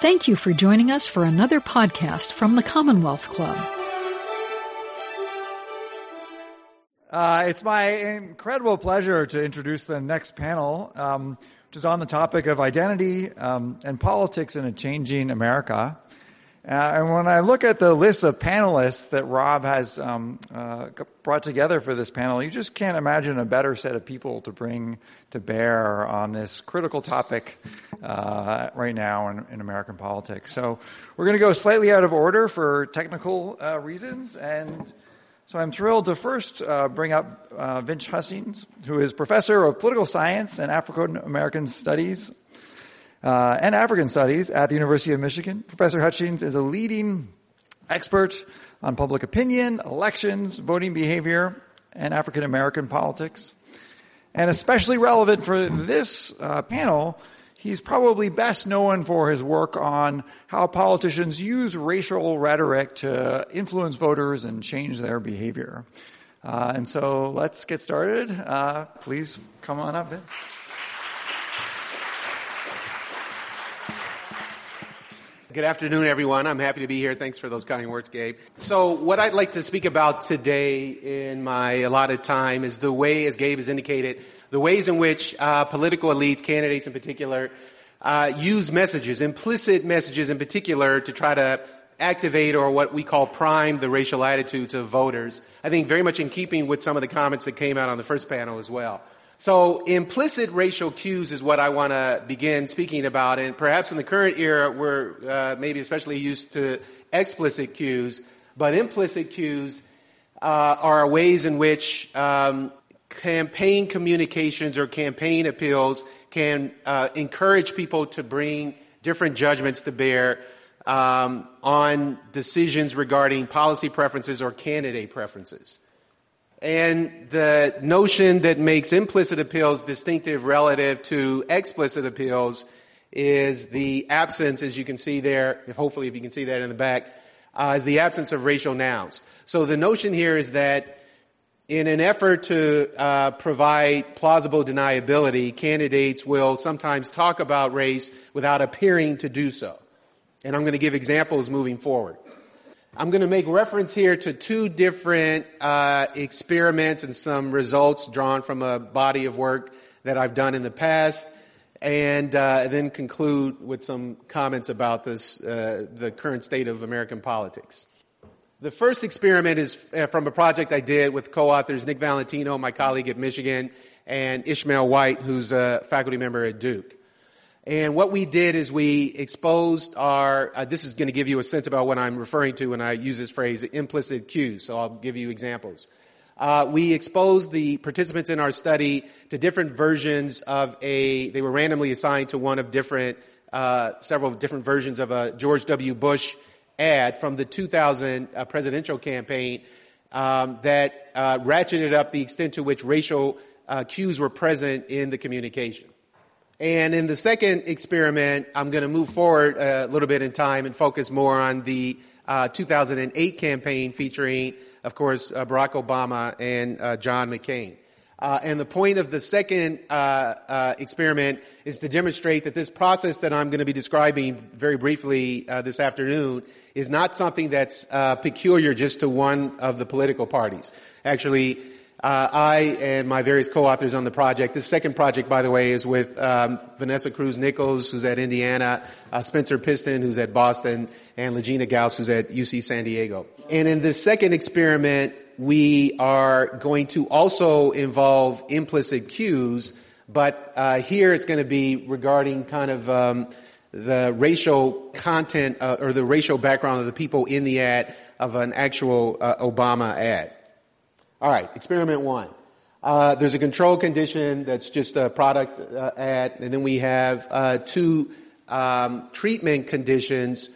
Thank you for joining us for another podcast from the Commonwealth Club. Uh, it's my incredible pleasure to introduce the next panel, um, which is on the topic of identity um, and politics in a changing America. Uh, and when I look at the list of panelists that Rob has um, uh, brought together for this panel, you just can't imagine a better set of people to bring to bear on this critical topic uh, right now in, in, American politics. So we're going to go slightly out of order for technical uh, reasons, and so I'm thrilled to first uh, bring up uh, Vince Hutchings, who is professor of political science and African American studies uh, and African Studies at the University of Michigan. Professor Hutchings is a leading expert on public opinion, elections, voting behavior, and African American politics. And especially relevant for this uh, panel, he's probably best known for his work on how politicians use racial rhetoric to influence voters and change their behavior. Uh, and so let's get started. Uh, please come on up. Good afternoon, everyone. I'm happy to be here. Thanks for those kind words, Gabe. So what I'd like to speak about today in my allotted time is the way, as Gabe has indicated, the ways in which uh, political elites, candidates in particular, uh, use messages, implicit messages in particular, to try to activate or what we call prime the racial attitudes of voters. I think very much in keeping with some of the comments that came out on the first panel as well. So implicit racial cues is what I want to begin speaking about, and perhaps in the current era we're uh, maybe especially used to explicit cues, but implicit cues uh, are ways in which um, campaign communications or campaign appeals can uh, encourage people to bring different judgments to bear um, on decisions regarding policy preferences or candidate preferences. And the notion that makes implicit appeals distinctive relative to explicit appeals is the absence, as you can see there, if hopefully if you can see that in the back, uh, is the absence of racial nouns. So the notion here is that in an effort to uh, provide plausible deniability, candidates will sometimes talk about race without appearing to do so. And I'm going to give examples moving forward. I'm going to make reference here to two different uh, experiments and some results drawn from a body of work that I've done in the past, and uh, then conclude with some comments about this, uh, the current state of American politics. The first experiment is uh, from a project I did with co-authors Nick Valentino, my colleague at Michigan, and Ismail White, who's a faculty member at Duke. And what we did is we exposed our, uh, this is going to give you a sense about what I'm referring to when I use this phrase, implicit cues. So I'll give you examples. Uh, we exposed the participants in our study to different versions of a, they were randomly assigned to one of different, uh, several different versions of a George W. Bush ad from the 2000 uh, presidential campaign um, that uh, ratcheted up the extent to which racial uh, cues were present in the communication. And in the second experiment, I'm going to move forward a little bit in time and focus more on the uh, 2008 campaign featuring, of course, uh, Barack Obama and uh, John McCain. Uh, and the point of the second uh, uh, experiment is to demonstrate that this process that I'm going to be describing very briefly this afternoon is not something that's peculiar just to one of the political parties. Actually, uh, I and my various co-authors on the project. This second project, by the way, is with um, Vanessa Cruz Nichols, who's at Indiana, uh, Spencer Piston, who's at Boston, and LaGina Gause, who's at UC San Diego. And in this second experiment, we are going to also involve implicit cues, but uh, here it's going to be regarding kind of um, the racial content uh, or the racial background of the people in the ad of an actual uh, Obama ad. All right, experiment one. Uh, there's a control condition that's just a product uh, ad, and then we have uh, two um, treatment conditions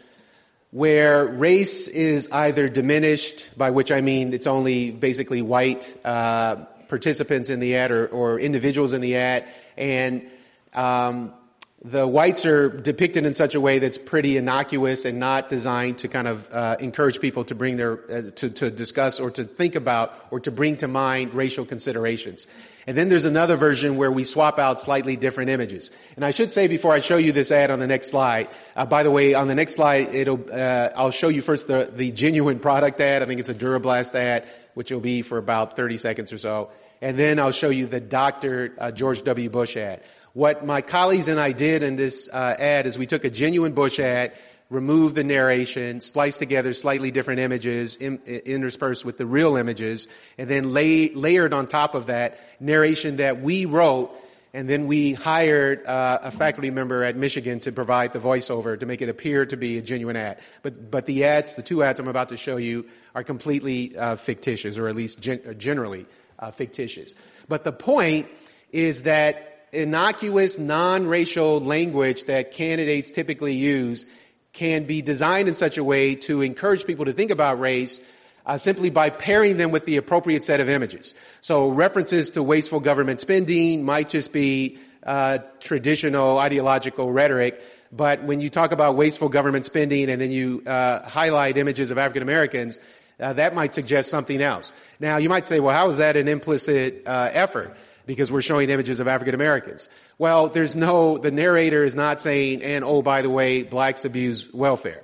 where race is either diminished, by which I mean it's only basically white uh, participants in the ad or, or, individuals in the ad, and um, the whites are depicted in such a way that's pretty innocuous and not designed to kind of uh, encourage people to bring their uh, to, to discuss or to think about or to bring to mind racial considerations. And then there's another version where we swap out slightly different images. And I should say before I show you this ad on the next slide, uh, by the way, on the next slide, it'll uh, I'll show you first the the genuine product ad. I think it's a Duralast ad, which will be for about 30 seconds or so. And then I'll show you the Dr. Uh, George W. Bush ad. What my colleagues and I did in this uh, ad is we took a genuine Bush ad, removed the narration, spliced together slightly different images in, interspersed with the real images, and then lay, layered on top of that narration that we wrote and then we hired uh, a faculty member at Michigan to provide the voiceover to make it appear to be a genuine ad. But but the ads, the two ads I'm about to show you, are completely uh, fictitious, or at least gen- generally uh, fictitious. But the point is that innocuous, non-racial language that candidates typically use can be designed in such a way to encourage people to think about race uh, simply by pairing them with the appropriate set of images. So references to wasteful government spending might just be uh, traditional ideological rhetoric, but when you talk about wasteful government spending and then you uh, highlight images of African Americans, uh, that might suggest something else. Now, you might say, well, how is that an implicit uh, effort? Because we're showing images of African Americans. Well, there's no, the narrator is not saying, and oh, by the way, blacks abuse welfare.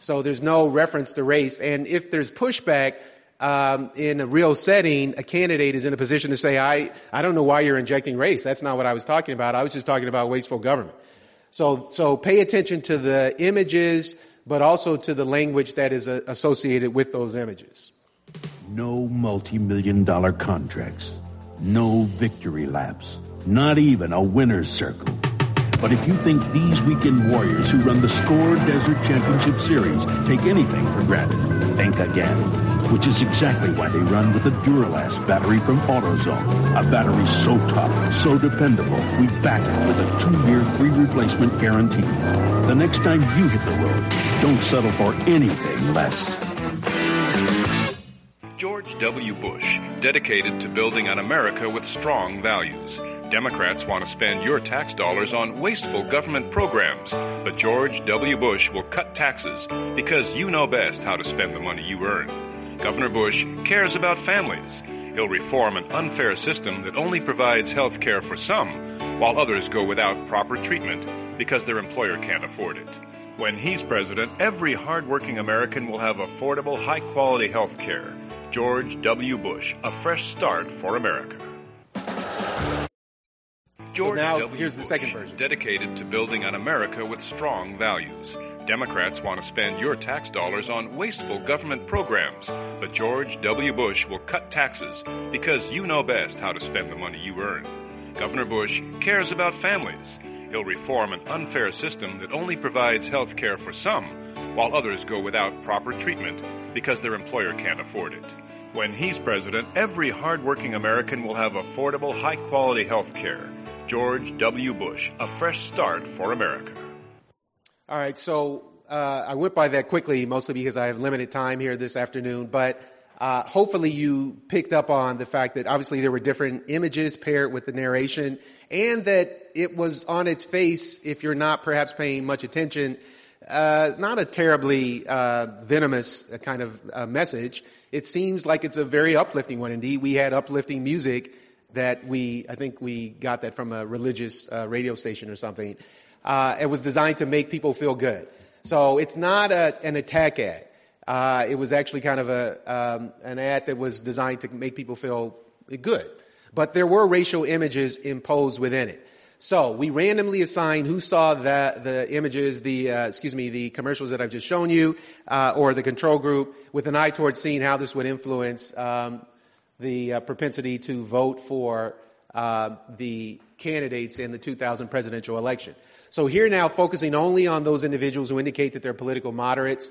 So there's no reference to race. And if there's pushback, um, in a real setting, a candidate is in a position to say, I, I don't know why you're injecting race. That's not what I was talking about. I was just talking about wasteful government. So, so pay attention to the images, but also to the language that is uh, associated with those images. No multi-million dollar contracts no victory laps, not even a winner's circle. But if you think these weekend warriors who run the Score Desert Championship Series take anything for granted, think again. Which is exactly why they run with the Duralast battery from AutoZone. A battery so tough, so dependable, we back it with a two-year free replacement guarantee. The next time you hit the road, don't settle for anything less. George W. Bush, dedicated to building an America with strong values. Democrats want to spend your tax dollars on wasteful government programs, but George W. Bush will cut taxes because you know best how to spend the money you earn. Governor Bush cares about families. He'll reform an unfair system that only provides health care for some, while others go without proper treatment because their employer can't afford it. When he's president, every hardworking American will have affordable, high quality health care. George W. Bush, a fresh start for America. George so now, w. here's the second version. Dedicated to building an America with strong values. Democrats want to spend your tax dollars on wasteful government programs, but George W. Bush will cut taxes because you know best how to spend the money you earn. Governor Bush cares about families. He'll reform an unfair system that only provides health care for some, while others go without proper treatment because their employer can't afford it. When he's president, every hardworking American will have affordable, high quality health care. George W. Bush, a fresh start for America. All right, so uh, I went by that quickly, mostly because I have limited time here this afternoon, but uh, hopefully you picked up on the fact that obviously there were different images paired with the narration, and that it was on its face, if you're not perhaps paying much attention, uh, not a terribly uh, venomous uh, kind of uh, message. It seems like it's a very uplifting one. Indeed, we had uplifting music that we, I think we got that from a religious uh, radio station or something. Uh, it was designed to make people feel good. So it's not a, an attack ad. it was actually kind of a um, an ad that was designed to make people feel good. But there were racial images imposed within it. So we randomly assign who saw the, the images, the, uh, excuse me, the commercials that I've just shown you, uh, or the control group with an eye towards seeing how this would influence, um, the uh, propensity to vote for, uh, the candidates in the 2000 presidential election. So here now focusing only on those individuals who indicate that they're political moderates,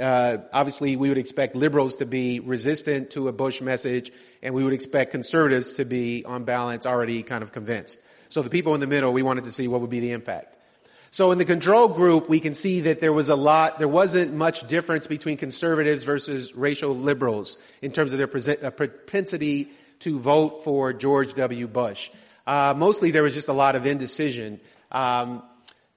uh, obviously, we would expect liberals to be resistant to a Bush message, and we would expect conservatives to be, on balance, already kind of convinced. So the people in the middle, we wanted to see what would be the impact. So in the control group, we can see that there was a lot, there wasn't much difference between conservatives versus racial liberals in terms of their uh, propensity to vote for George W. Bush. Uh, mostly there was just a lot of indecision. Um,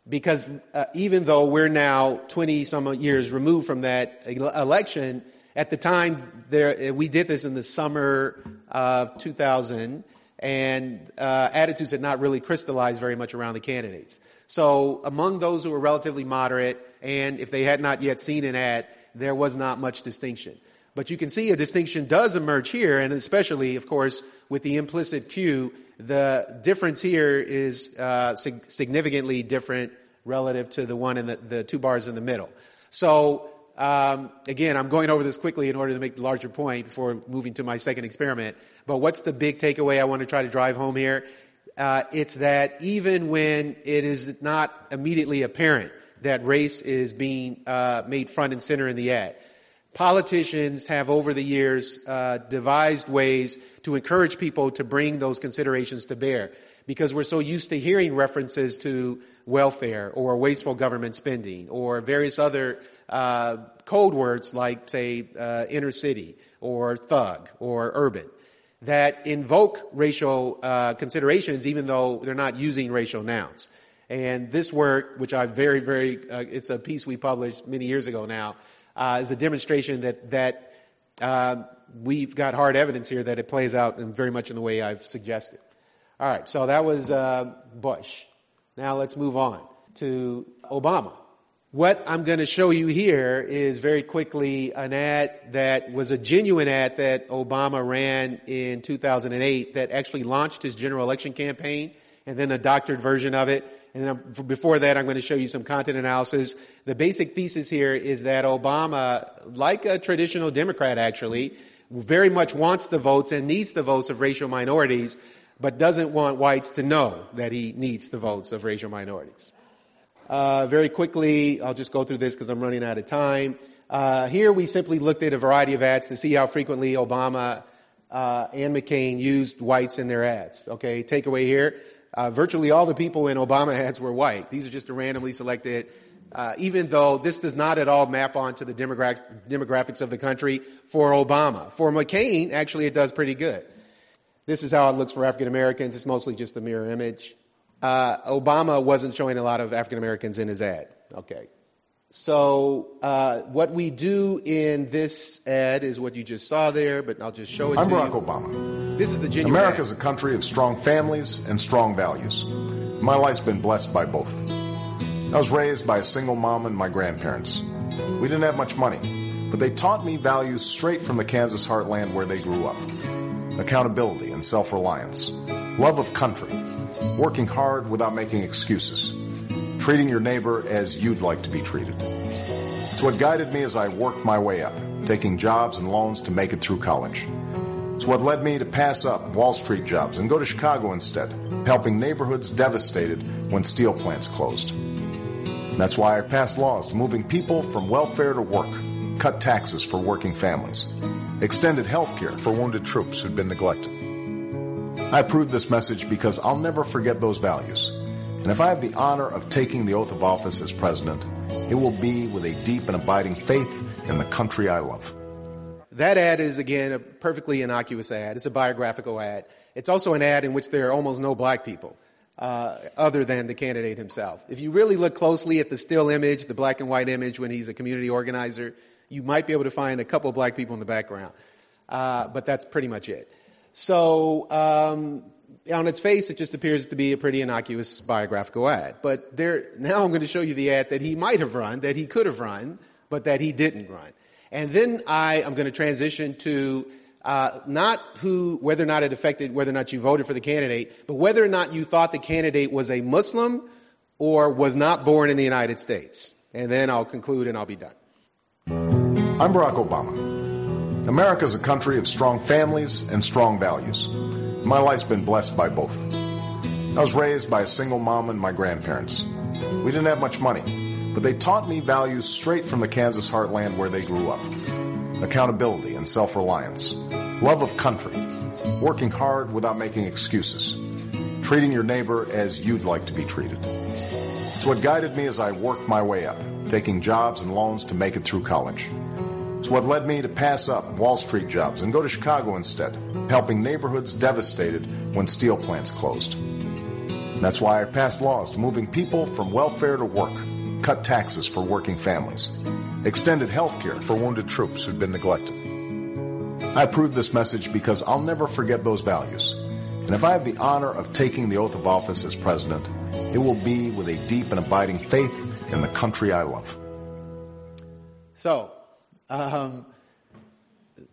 because uh, even though we're now 20 some years removed from that election, at the time there, we did this in the summer of 2000 and uh, attitudes had not really crystallized very much around the candidates. So among those who were relatively moderate and if they had not yet seen an ad, there was not much distinction. But you can see a distinction does emerge here, and especially, of course, with the implicit cue, the difference here is uh, sig- significantly different relative to the one in the, the two bars in the middle. So um, again, I'm going over this quickly in order to make the larger point before moving to my second experiment. But what's the big takeaway I want to try to drive home here? Uh, it's that even when it is not immediately apparent that race is being uh, made front and center in the ad, politicians have over the years uh, devised ways to encourage people to bring those considerations to bear because we're so used to hearing references to welfare or wasteful government spending or various other uh, code words like, say, uh, inner city or thug or urban that invoke racial uh, considerations even though they're not using racial nouns. And this work, which I very, very, uh, it's a piece we published many years ago now, uh, is a demonstration that that uh, we've got hard evidence here that it plays out in very much in the way I've suggested. All right, so that was Bush. Now let's move on to Obama. What I'm going to show you here is very quickly an ad that was a genuine ad that Obama ran in 2008 that actually launched his general election campaign and then a doctored version of it. And then before that, I'm going to show you some content analysis. The basic thesis here is that Obama, like a traditional Democrat actually, very much wants the votes and needs the votes of racial minorities, but doesn't want whites to know that he needs the votes of racial minorities. Uh, very quickly, I'll just go through this because I'm running out of time. Uh, here we simply looked at a variety of ads to see how frequently Obama uh, and McCain used whites in their ads. Okay, takeaway here. Uh, virtually all the people in Obama ads were white. These are just randomly selected. Uh, even though this does not at all map onto the demogra- demographics of the country for Obama. For McCain, actually, it does pretty good. This is how it looks for African Americans. It's mostly just a mirror image uh, Obama wasn't showing a lot of African Americans in his ad. Okay. So uh, what we do in this ad is what you just saw there, but I'll just show it I'm to Barack you. Obama. This is the genuine America ad. is a country of strong families and strong values. My life's been blessed by both. I was raised by a single mom and my grandparents. We didn't have much money, but they taught me values straight from the Kansas heartland where they grew up. Accountability and self-reliance, love of country, working hard without making excuses, treating your neighbor as you'd like to be treated. It's what guided me as I worked my way up, taking jobs and loans to make it through college. It's what led me to pass up Wall Street jobs and go to Chicago instead, helping neighborhoods devastated when steel plants closed. That's why I passed laws moving people from welfare to work, cut taxes for working families, extended health care for wounded troops who'd been neglected. I approve this message because I'll never forget those values. And if I have the honor of taking the oath of office as president, it will be with a deep and abiding faith in the country I love. That ad is, again, a perfectly innocuous ad. It's a biographical ad. It's also an ad in which there are almost no black people. Uh, other than the candidate himself. If you really look closely at the still image, the black and white image when he's a community organizer, you might be able to find a couple of black people in the background. Uh, but that's pretty much it. So, um, on its face, it just appears to be a pretty innocuous biographical ad. But there, now I'm going to show you the ad that he might have run, that he could have run, but that he didn't run. And then I am going to transition to uh, not who, whether or not it affected whether or not you voted for the candidate, but whether or not you thought the candidate was a Muslim or was not born in the United States. And then I'll conclude and I'll be done. I'm Barack Obama. America is a country of strong families and strong values. My life's been blessed by both. I was raised by a single mom and my grandparents. We didn't have much money, but they taught me values straight from the Kansas heartland where they grew up. Accountability and self-reliance, love of country, working hard without making excuses, treating your neighbor as you'd like to be treated. It's what guided me as I worked my way up, taking jobs and loans to make it through college. It's what led me to pass up Wall Street jobs and go to Chicago instead, helping neighborhoods devastated when steel plants closed. That's why I passed laws moving people from welfare to work, cut taxes for working families, extended health care for wounded troops who'd been neglected. I approved this message because I'll never forget those values. And if I have the honor of taking the oath of office as president, it will be with a deep and abiding faith in the country I love. So, um,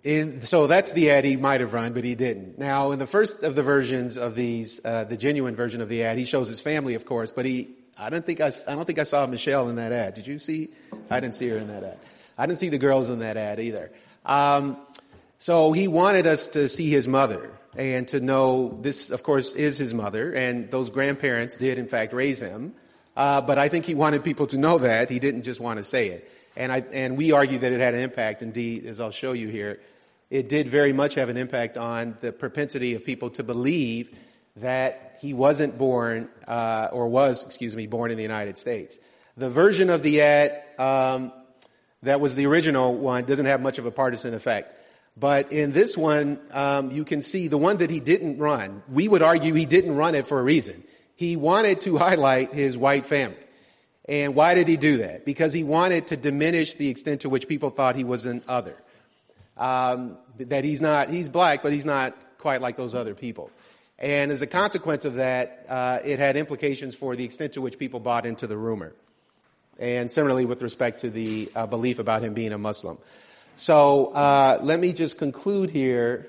in, so that's the ad he might have run, but he didn't. Now, in the first of the versions of these, uh, the genuine version of the ad, he shows his family, of course, but he, I don't think I, I don't think I saw Michelle in that ad. Did you see? I didn't see her in that ad. I didn't see the girls in that ad either. Um, so he wanted us to see his mother and to know this, of course, is his mother, and those grandparents did, in fact, raise him. Uh, but I think he wanted people to know that. He didn't just want to say it. And, I, and we argue that it had an impact. Indeed, as I'll show you here, it did very much have an impact on the propensity of people to believe that he wasn't born, uh, or was, excuse me, born in the United States. The version of the ad um, that was the original one doesn't have much of a partisan effect. But in this one, um, you can see the one that he didn't run. We would argue he didn't run it for a reason. He wanted to highlight his white family. And why did he do that? Because he wanted to diminish the extent to which people thought he was an other. Um, that he's not, he's black, but he's not quite like those other people. And as a consequence of that, uh, it had implications for the extent to which people bought into the rumor. And similarly with respect to the uh, belief about him being a Muslim. So uh, let me just conclude here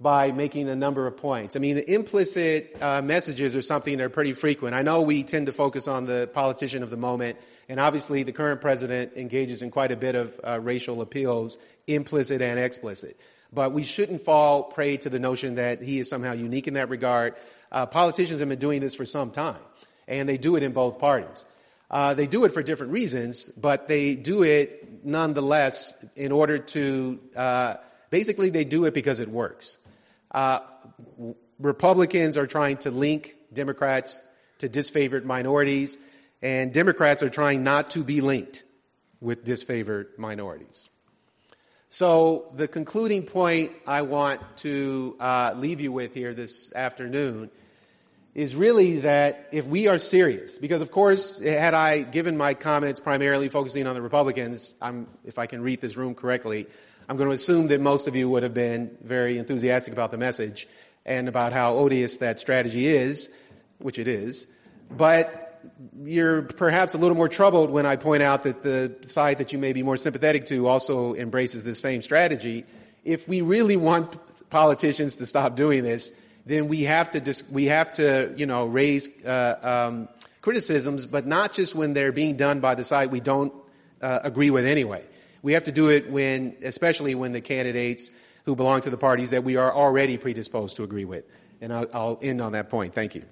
by making a number of points. I mean, the implicit uh, messages are something that are pretty frequent. I know we tend to focus on the politician of the moment, and obviously the current president engages in quite a bit of uh, racial appeals, implicit and explicit. But we shouldn't fall prey to the notion that he is somehow unique in that regard. Uh, politicians have been doing this for some time, and they do it in both parties. Uh, they do it for different reasons, but they do it nonetheless in order to, uh, basically they do it because it works. Uh, Republicans are trying to link Democrats to disfavored minorities, and Democrats are trying not to be linked with disfavored minorities. So the concluding point I want to uh, leave you with here this afternoon is really that if we are serious, because of course, had I given my comments primarily focusing on the Republicans, I'm, if I can read this room correctly, I'm going to assume that most of you would have been very enthusiastic about the message and about how odious that strategy is, which it is. But you're perhaps a little more troubled when I point out that the side that you may be more sympathetic to also embraces the same strategy. If we really want politicians to stop doing this, then we have to dis- we have to you know raise uh, um, criticisms, but not just when they're being done by the side we don't uh, agree with anyway. We have to do it when, especially when the candidates who belong to the parties that we are already predisposed to agree with. And I'll, I'll end on that point. Thank you.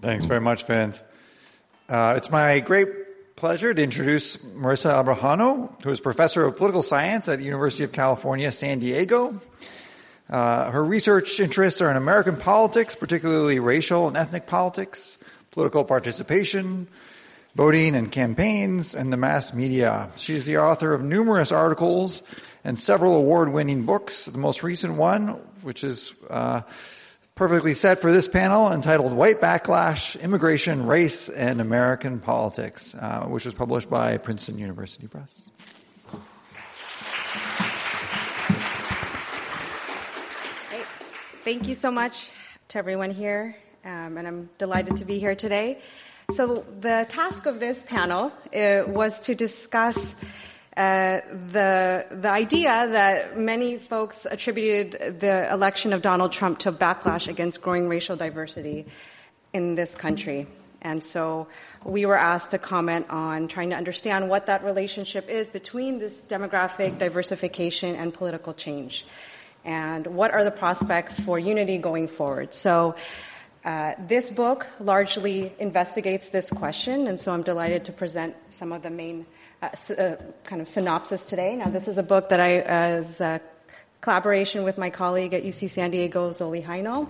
Thanks very much, Vince. Uh, it's my great pleasure to introduce Marisa Abrajano, who is professor of political science at the University of California, San Diego. Uh, her research interests are in American politics, particularly racial and ethnic politics, political participation, voting and campaigns, and the mass media. She's the author of numerous articles and several award-winning books. The most recent one, which is uh, perfectly set for this panel, entitled "White Backlash: Immigration, Race, and American Politics," uh, which was published by Princeton University Press. Thank you so much to everyone here, um, and I'm delighted to be here today. So the task of this panel uh, was to discuss uh, the the idea that many folks attributed the election of Donald Trump to backlash against growing racial diversity in this country, and so we were asked to comment on trying to understand what that relationship is between this demographic diversification and political change and what are the prospects for unity going forward. So uh, this book largely investigates this question, and so I'm delighted to present some of the main uh, uh, kind of synopsis today. Now, this is a book that I, as a collaboration with my colleague at UC San Diego, Zoli Hajnal.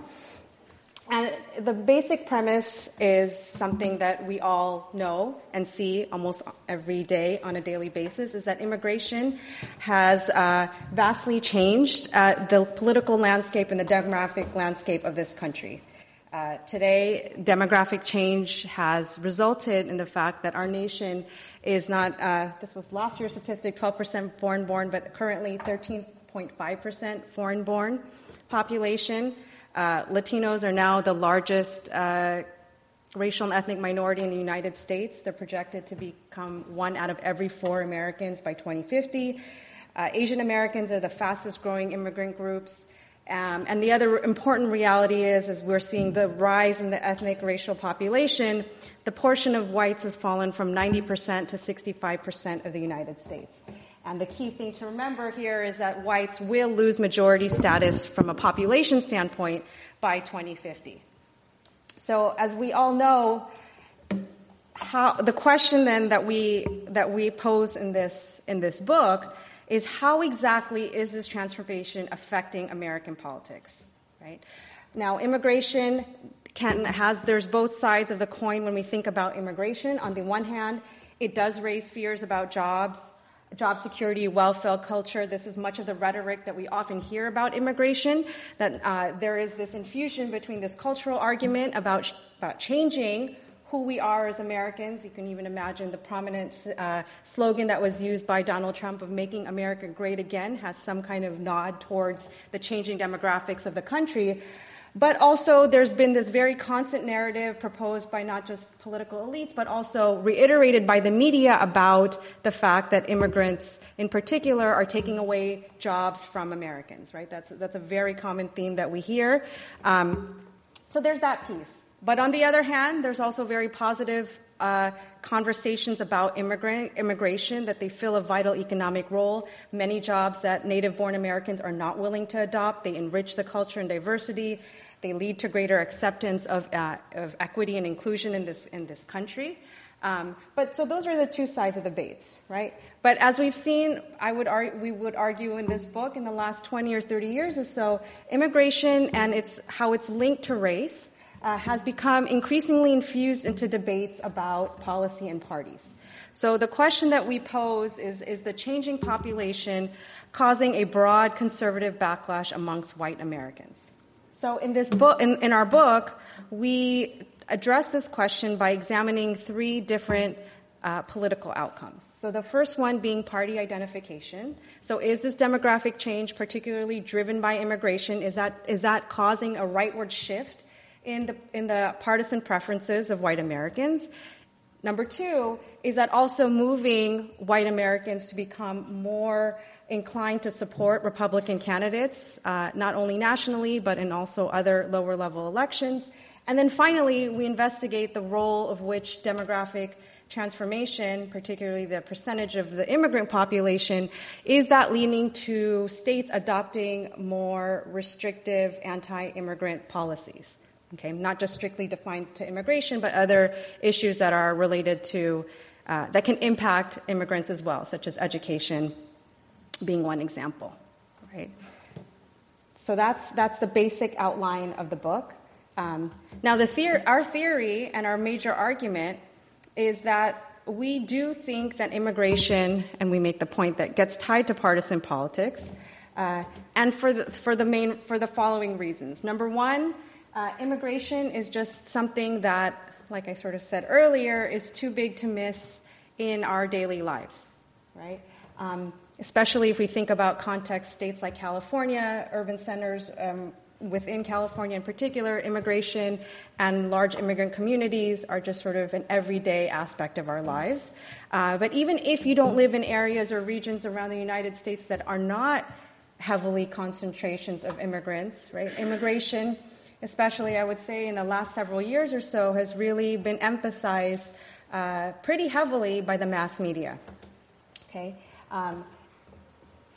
And the basic premise is something that we all know and see almost every day on a daily basis is that immigration has uh, vastly changed uh, the political landscape and the demographic landscape of this country. Uh, today, demographic change has resulted in the fact that our nation is not, uh, this was last year's statistic, 12% foreign born, but currently 13.5% foreign born population. Uh, Latinos are now the largest uh, racial and ethnic minority in the United States. They're projected to become one out of every four Americans by 2050. Uh, Asian Americans are the fastest growing immigrant groups. Um, and the other important reality is, as we're seeing the rise in the ethnic racial population, the portion of whites has fallen from 90% to 65% of the United States. And the key thing to remember here is that whites will lose majority status from a population standpoint by 2050. So as we all know, how, the question then that we, that we pose in this, in this book is how exactly is this transformation affecting American politics, right? Now, immigration can, has, there's both sides of the coin when we think about immigration. On the one hand, it does raise fears about jobs job security, welfare culture. This is much of the rhetoric that we often hear about immigration, that uh, there is this infusion between this cultural argument about, about changing who we are as Americans. You can even imagine the prominent uh, slogan that was used by Donald Trump of making America great again has some kind of nod towards the changing demographics of the country. But also, there's been this very constant narrative proposed by not just political elites, but also reiterated by the media about the fact that immigrants, in particular, are taking away jobs from Americans, right? That's, that's a very common theme that we hear. Um, so there's that piece. But on the other hand, there's also very positive uh, conversations about immigrant immigration that they fill a vital economic role. Many jobs that native-born Americans are not willing to adopt. They enrich the culture and diversity. They lead to greater acceptance of, uh, of equity and inclusion in this in this country. Um, but so those are the two sides of the debates, right? But as we've seen, I would ar- we would argue in this book in the last 20 or 30 years or so, immigration and its how it's linked to race uh, has become increasingly infused into debates about policy and parties. So the question that we pose is, is the changing population causing a broad conservative backlash amongst white Americans? So in this book, in, in our book, we address this question by examining three different uh, political outcomes. So the first one being party identification. So is this demographic change particularly driven by immigration? Is that is that causing a rightward shift in the, in the partisan preferences of white Americans. Number two is that also moving white Americans to become more inclined to support Republican candidates, uh, not only nationally, but in also other lower level elections. And then finally, we investigate the role of which demographic transformation, particularly the percentage of the immigrant population, is that leaning to states adopting more restrictive anti-immigrant policies. Okay, not just strictly defined to immigration, but other issues that are related to, uh, that can impact immigrants as well, such as education being one example, right? So that's, that's the basic outline of the book. Um, now, the theor- our theory and our major argument is that we do think that immigration, and we make the point that gets tied to partisan politics, uh, and for the, for the main for the following reasons. Number one, uh, immigration is just something that, like I sort of said earlier, is too big to miss in our daily lives, right? Um, especially if we think about context states like California, urban centers um, within California in particular, immigration and large immigrant communities are just sort of an everyday aspect of our lives. Uh, but even if you don't live in areas or regions around the United States that are not heavily concentrations of immigrants, right? Immigration especially I would say in the last several years or so, has really been emphasized uh, pretty heavily by the mass media. Okay? Um,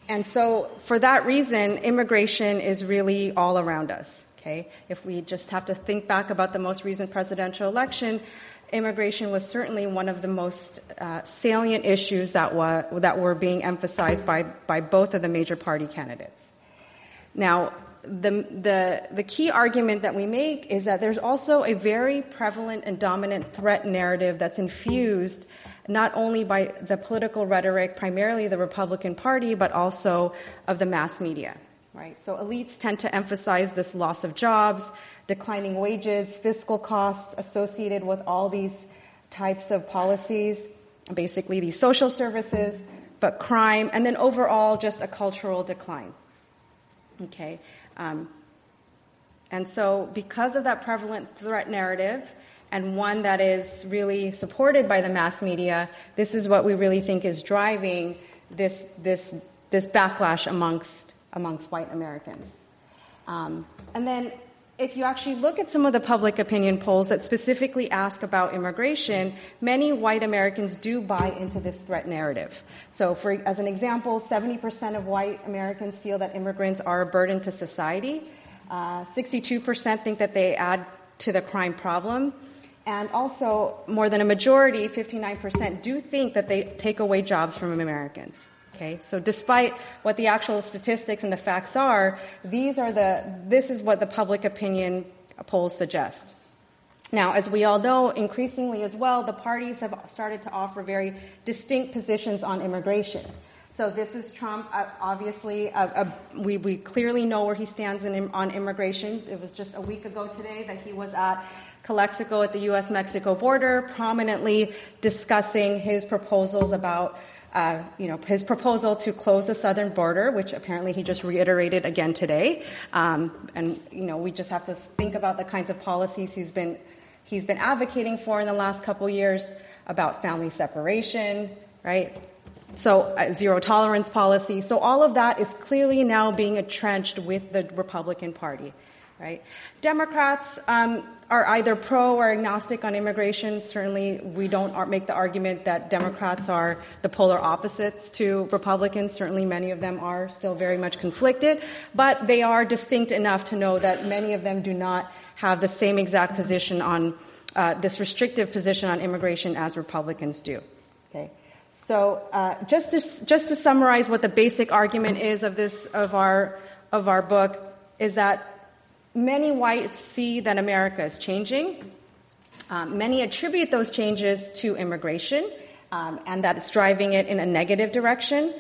and so, for that reason, immigration is really all around us. Okay? If we just have to think back about the most recent presidential election, immigration was certainly one of the most uh, salient issues that, wa- that were being emphasized by, by both of the major party candidates. Now, the, the, the key argument that we make is that there's also a very prevalent and dominant threat narrative that's infused not only by the political rhetoric, primarily the Republican Party, but also of the mass media. Right? So elites tend to emphasize this loss of jobs, declining wages, fiscal costs associated with all these types of policies, basically these social services, but crime, and then overall just a cultural decline. Okay? Um, and so, because of that prevalent threat narrative, and one that is really supported by the mass media, this is what we really think is driving this this this backlash amongst amongst white Americans. Um, and then if you actually look at some of the public opinion polls that specifically ask about immigration, many white Americans do buy into this threat narrative. So, for, as an example, 70% of white Americans feel that immigrants are a burden to society. Uh, 62% think that they add to the crime problem. And also, more than a majority, 59%, do think that they take away jobs from Americans. Okay, so despite what the actual statistics and the facts are, these are the, this is what the public opinion polls suggest. Now, as we all know, increasingly as well, the parties have started to offer very distinct positions on immigration. So this is Trump. Uh, obviously, uh, uh, we, we clearly know where he stands in, on immigration. It was just a week ago today that he was at Calexico at the U.S.-Mexico border, prominently discussing his proposals about uh, you know, his proposal to close the southern border, which apparently he just reiterated again today. Um, and you know, we just have to think about the kinds of policies he's been he's been advocating for in the last couple years about family separation, right? So uh, zero tolerance policy. So all of that is clearly now being entrenched with the Republican Party right? Democrats um, are either pro or agnostic on immigration. Certainly, we don't make the argument that Democrats are the polar opposites to Republicans. Certainly, many of them are still very much conflicted, but they are distinct enough to know that many of them do not have the same exact position on uh, this restrictive position on immigration as Republicans do. Okay. So, uh, just to, just to summarize what the basic argument is of this of our of our book is that many whites see that America is changing. Um, many attribute those changes to immigration um, and that it's driving it in a negative direction.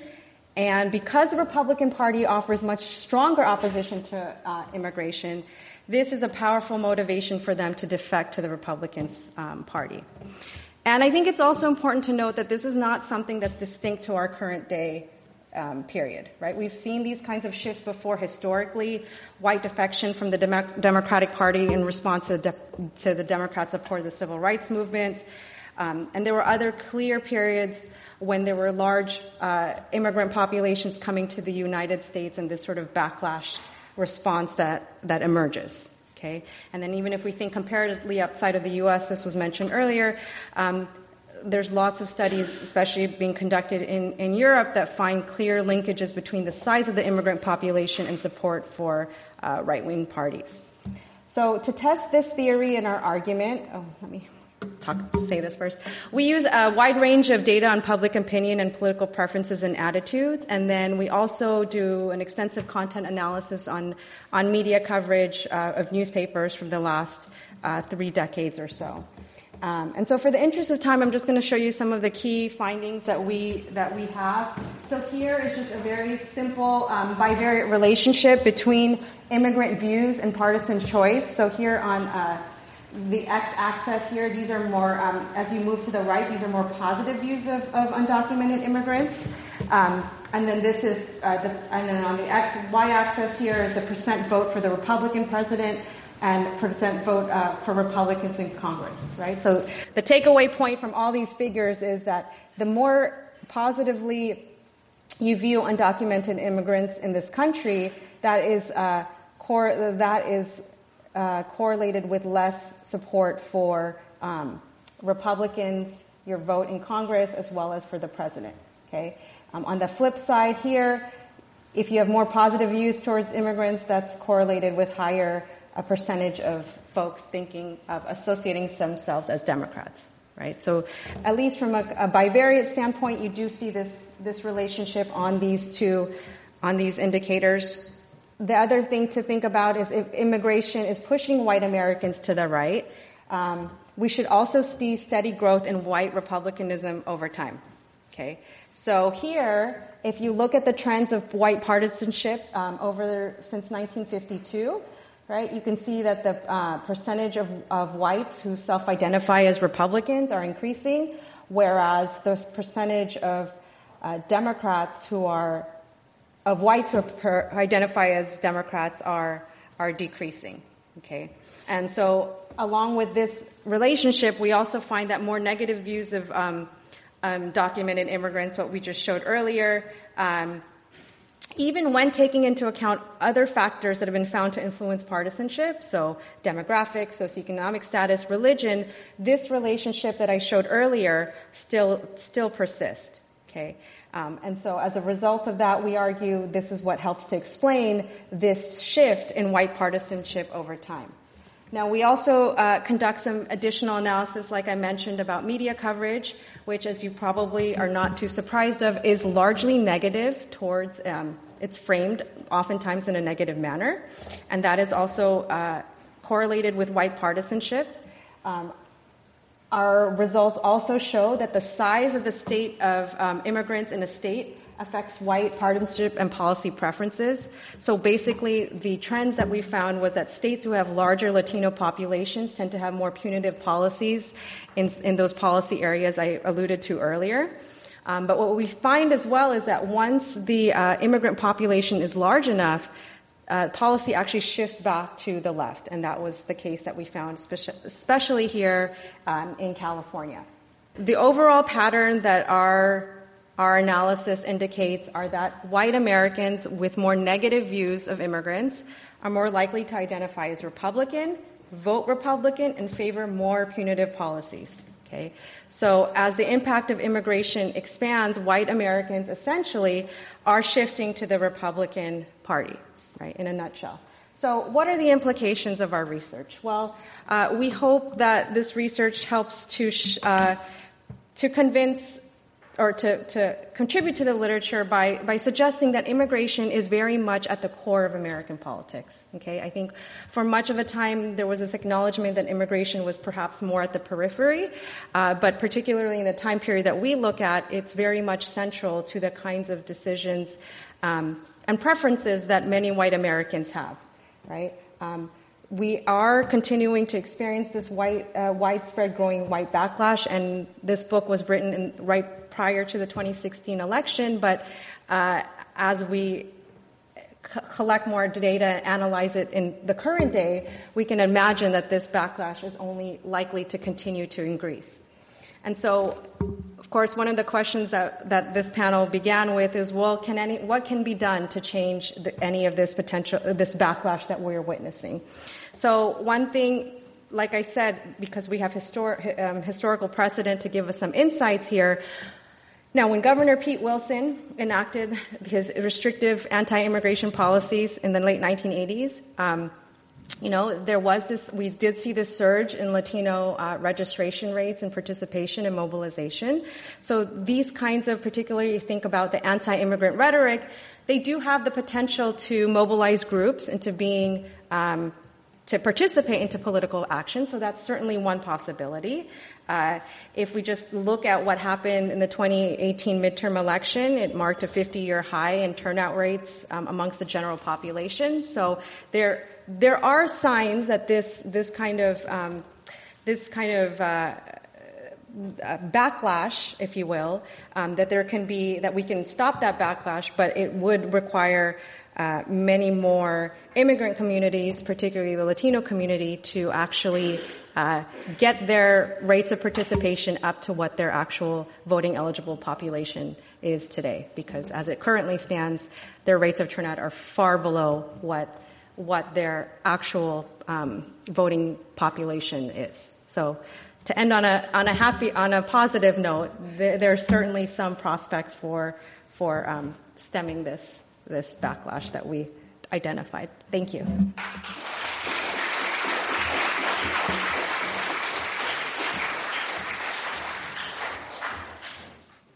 And because the Republican Party offers much stronger opposition to uh, immigration, this is a powerful motivation for them to defect to the Republican um, Party. And I think it's also important to note that this is not something that's distinct to our current day um, period, right? We've seen these kinds of shifts before historically. White defection from the Demo- Democratic Party in response to, de- to the Democrats' support of the civil rights movement. Um, and there were other clear periods when there were large uh, immigrant populations coming to the United States and this sort of backlash response that, that emerges. Okay? And then even if we think comparatively outside of the U.S., this was mentioned earlier, um, there's lots of studies, especially being conducted in, in Europe, that find clear linkages between the size of the immigrant population and support for uh, right wing parties. So, to test this theory in our argument, oh, let me talk, say this first. We use a wide range of data on public opinion and political preferences and attitudes, and then we also do an extensive content analysis on, on media coverage uh, of newspapers from the last uh, three decades or so. Um, and so, for the interest of time, I'm just going to show you some of the key findings that we that we have. So here is just a very simple um, bivariate relationship between immigrant views and partisan choice. So here on uh, the x-axis here, these are more um, as you move to the right, these are more positive views of, of undocumented immigrants. Um, and then this is, uh, the, and then on the x y-axis here is the percent vote for the Republican president and percent vote uh, for Republicans in Congress, right? So the takeaway point from all these figures is that the more positively you view undocumented immigrants in this country, that is uh, cor- that is uh, correlated with less support for um, Republicans, your vote in Congress, as well as for the president. Okay. Um, on the flip side here, if you have more positive views towards immigrants, that's correlated with higher a percentage of folks thinking of associating themselves as Democrats, right? So, at least from a, a bivariate standpoint, you do see this this relationship on these two on these indicators. the other thing to think about is if immigration is pushing white Americans to the right, um, we should also see steady growth in white republicanism over time. Okay, so here, if you look at the trends of white partisanship um, over since 1952, right, you can see that the uh, percentage of, of whites who self-identify as Republicans are increasing, whereas the percentage of uh, Democrats who are of whites who identify as Democrats are are decreasing. Okay, and so along with this relationship, we also find that more negative views of um, um, documented immigrants, what we just showed earlier, um, even when taking into account other factors that have been found to influence partisanship, so demographics, socioeconomic status, religion, this relationship that I showed earlier still still persists. Okay. Um, and so, as a result of that, we argue this is what helps to explain this shift in white partisanship over time. Now, we also uh, conduct some additional analysis, like I mentioned, about media coverage, which, as you probably are not too surprised of, is largely negative towards, um, it's framed oftentimes in a negative manner. And that is also uh, correlated with white partisanship. Um, our results also show that the size of the state of um, immigrants in a state affects white partisanship and policy preferences. So basically, the trends that we found was that states who have larger Latino populations tend to have more punitive policies in, in those policy areas I alluded to earlier. Um, but what we find as well is that once the uh, immigrant population is large enough, uh, policy actually shifts back to the left, and that was the case that we found, especially here um, in California. The overall pattern that our our analysis indicates are that white Americans with more negative views of immigrants are more likely to identify as Republican, vote Republican, and favor more punitive policies. Okay. So as the impact of immigration expands, white Americans essentially are shifting to the Republican Party, right, in a nutshell. So what are the implications of our research? Well, uh, we hope that this research helps to, sh- uh, to convince or to, to contribute to the literature by, by suggesting that immigration is very much at the core of American politics. Okay, I think for much of a time there was this acknowledgement that immigration was perhaps more at the periphery, uh, but particularly in the time period that we look at, it's very much central to the kinds of decisions um, and preferences that many white Americans have. Right. Um, we are continuing to experience this white, uh, widespread growing white backlash, and this book was written in, right prior to the 2016 election. But uh, as we collect more data and analyze it in the current day, we can imagine that this backlash is only likely to continue to increase. And so, of course, one of the questions that, that this panel began with is, well, can any, what can be done to change the, any of this potential, this backlash that we're witnessing? So one thing, like I said, because we have histor- um, historical precedent to give us some insights here, now, when Governor Pete Wilson enacted his restrictive anti-immigration policies in the late 1980s, um, you know, there was this, we did see this surge in Latino uh, registration rates and participation and mobilization. So these kinds of, particularly you think about the anti-immigrant rhetoric, they do have the potential to mobilize groups into being um, to participate into political action. So that's certainly one possibility. Uh, if we just look at what happened in the 2018 midterm election, it marked a 50-year high in turnout rates um, amongst the general population. So there there are signs that this this kind of um, this kind of uh, uh, backlash, if you will, um, that there can be that we can stop that backlash, but it would require uh, many more immigrant communities, particularly the Latino community, to actually uh, get their rates of participation up to what their actual voting eligible population is today. Because as it currently stands, their rates of turnout are far below what what their actual um, voting population is. So to end on a on a happy on a positive note, there, there are certainly some prospects for for um, stemming this this backlash that we identified. Thank you.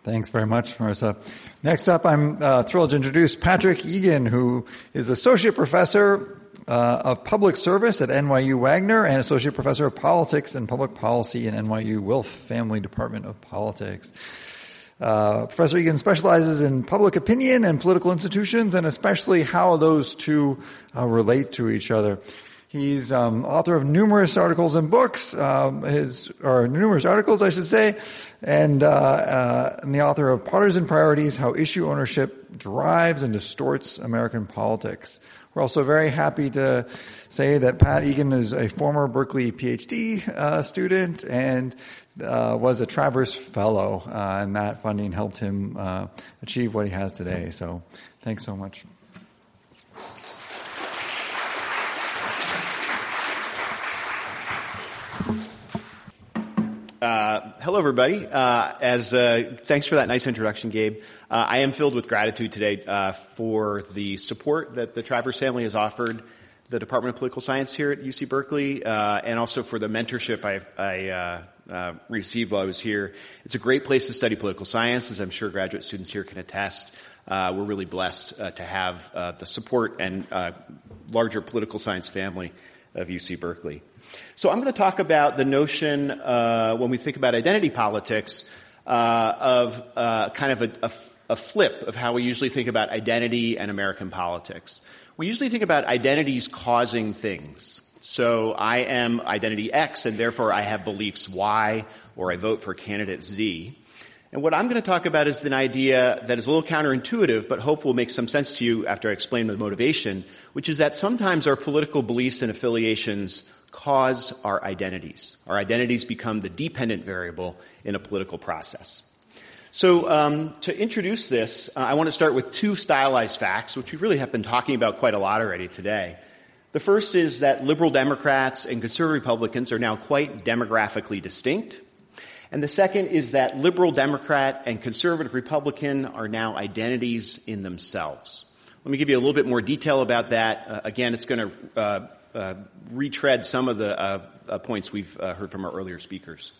Thanks very much, Marisa. Next up, I'm uh, thrilled to introduce Patrick Egan, who is Associate Professor uh, of Public Service at NYU Wagner and Associate Professor of Politics and Public Policy in NYU Wilf Family Department of Politics. Uh, Professor Egan specializes in public opinion and political institutions, and especially how those two uh, relate to each other. He's um, author of numerous articles and books, um, his or numerous articles, I should say, and, uh, uh, and the author of Partisan Priorities: How Issue Ownership Drives and Distorts American Politics. We're also very happy to say that Pat Egan is a former Berkeley PhD uh, student and uh, was a Travers Fellow, uh, and that funding helped him uh, achieve what he has today. So, thanks so much. Uh, hello, everybody. Uh, as uh, thanks for that nice introduction, Gabe. Uh, I am filled with gratitude today uh, for the support that the Travers family has offered the Department of Political Science here at UC Berkeley, and also for the mentorship I, I received while I was here. It's a great place to study political science, as I'm sure graduate students here can attest. we're really blessed to have the support and larger political science family of UC Berkeley. So I'm going to talk about the notion, uh, when we think about identity politics, uh, of uh, kind of a, a, a, flip of how we usually think about identity and American politics. We usually think about identities causing things. So I am identity X and therefore I have beliefs Y or I vote for candidate Z. And what I'm going to talk about is an idea that is a little counterintuitive, but hope will make some sense to you after I explain the motivation, which is that sometimes our political beliefs and affiliations cause our identities. Our identities become the dependent variable in a political process. So um, to introduce this, uh, I want to start with two stylized facts, which we really have been talking about quite a lot already today. The first is that liberal Democrats and conservative Republicans are now quite demographically distinct. And the second is that liberal Democrat and conservative Republican are now identities in themselves. Let me give you a little bit more detail about that. Uh, again, it's going to uh, uh, retread some of the uh, uh, points we've uh, heard from our earlier speakers.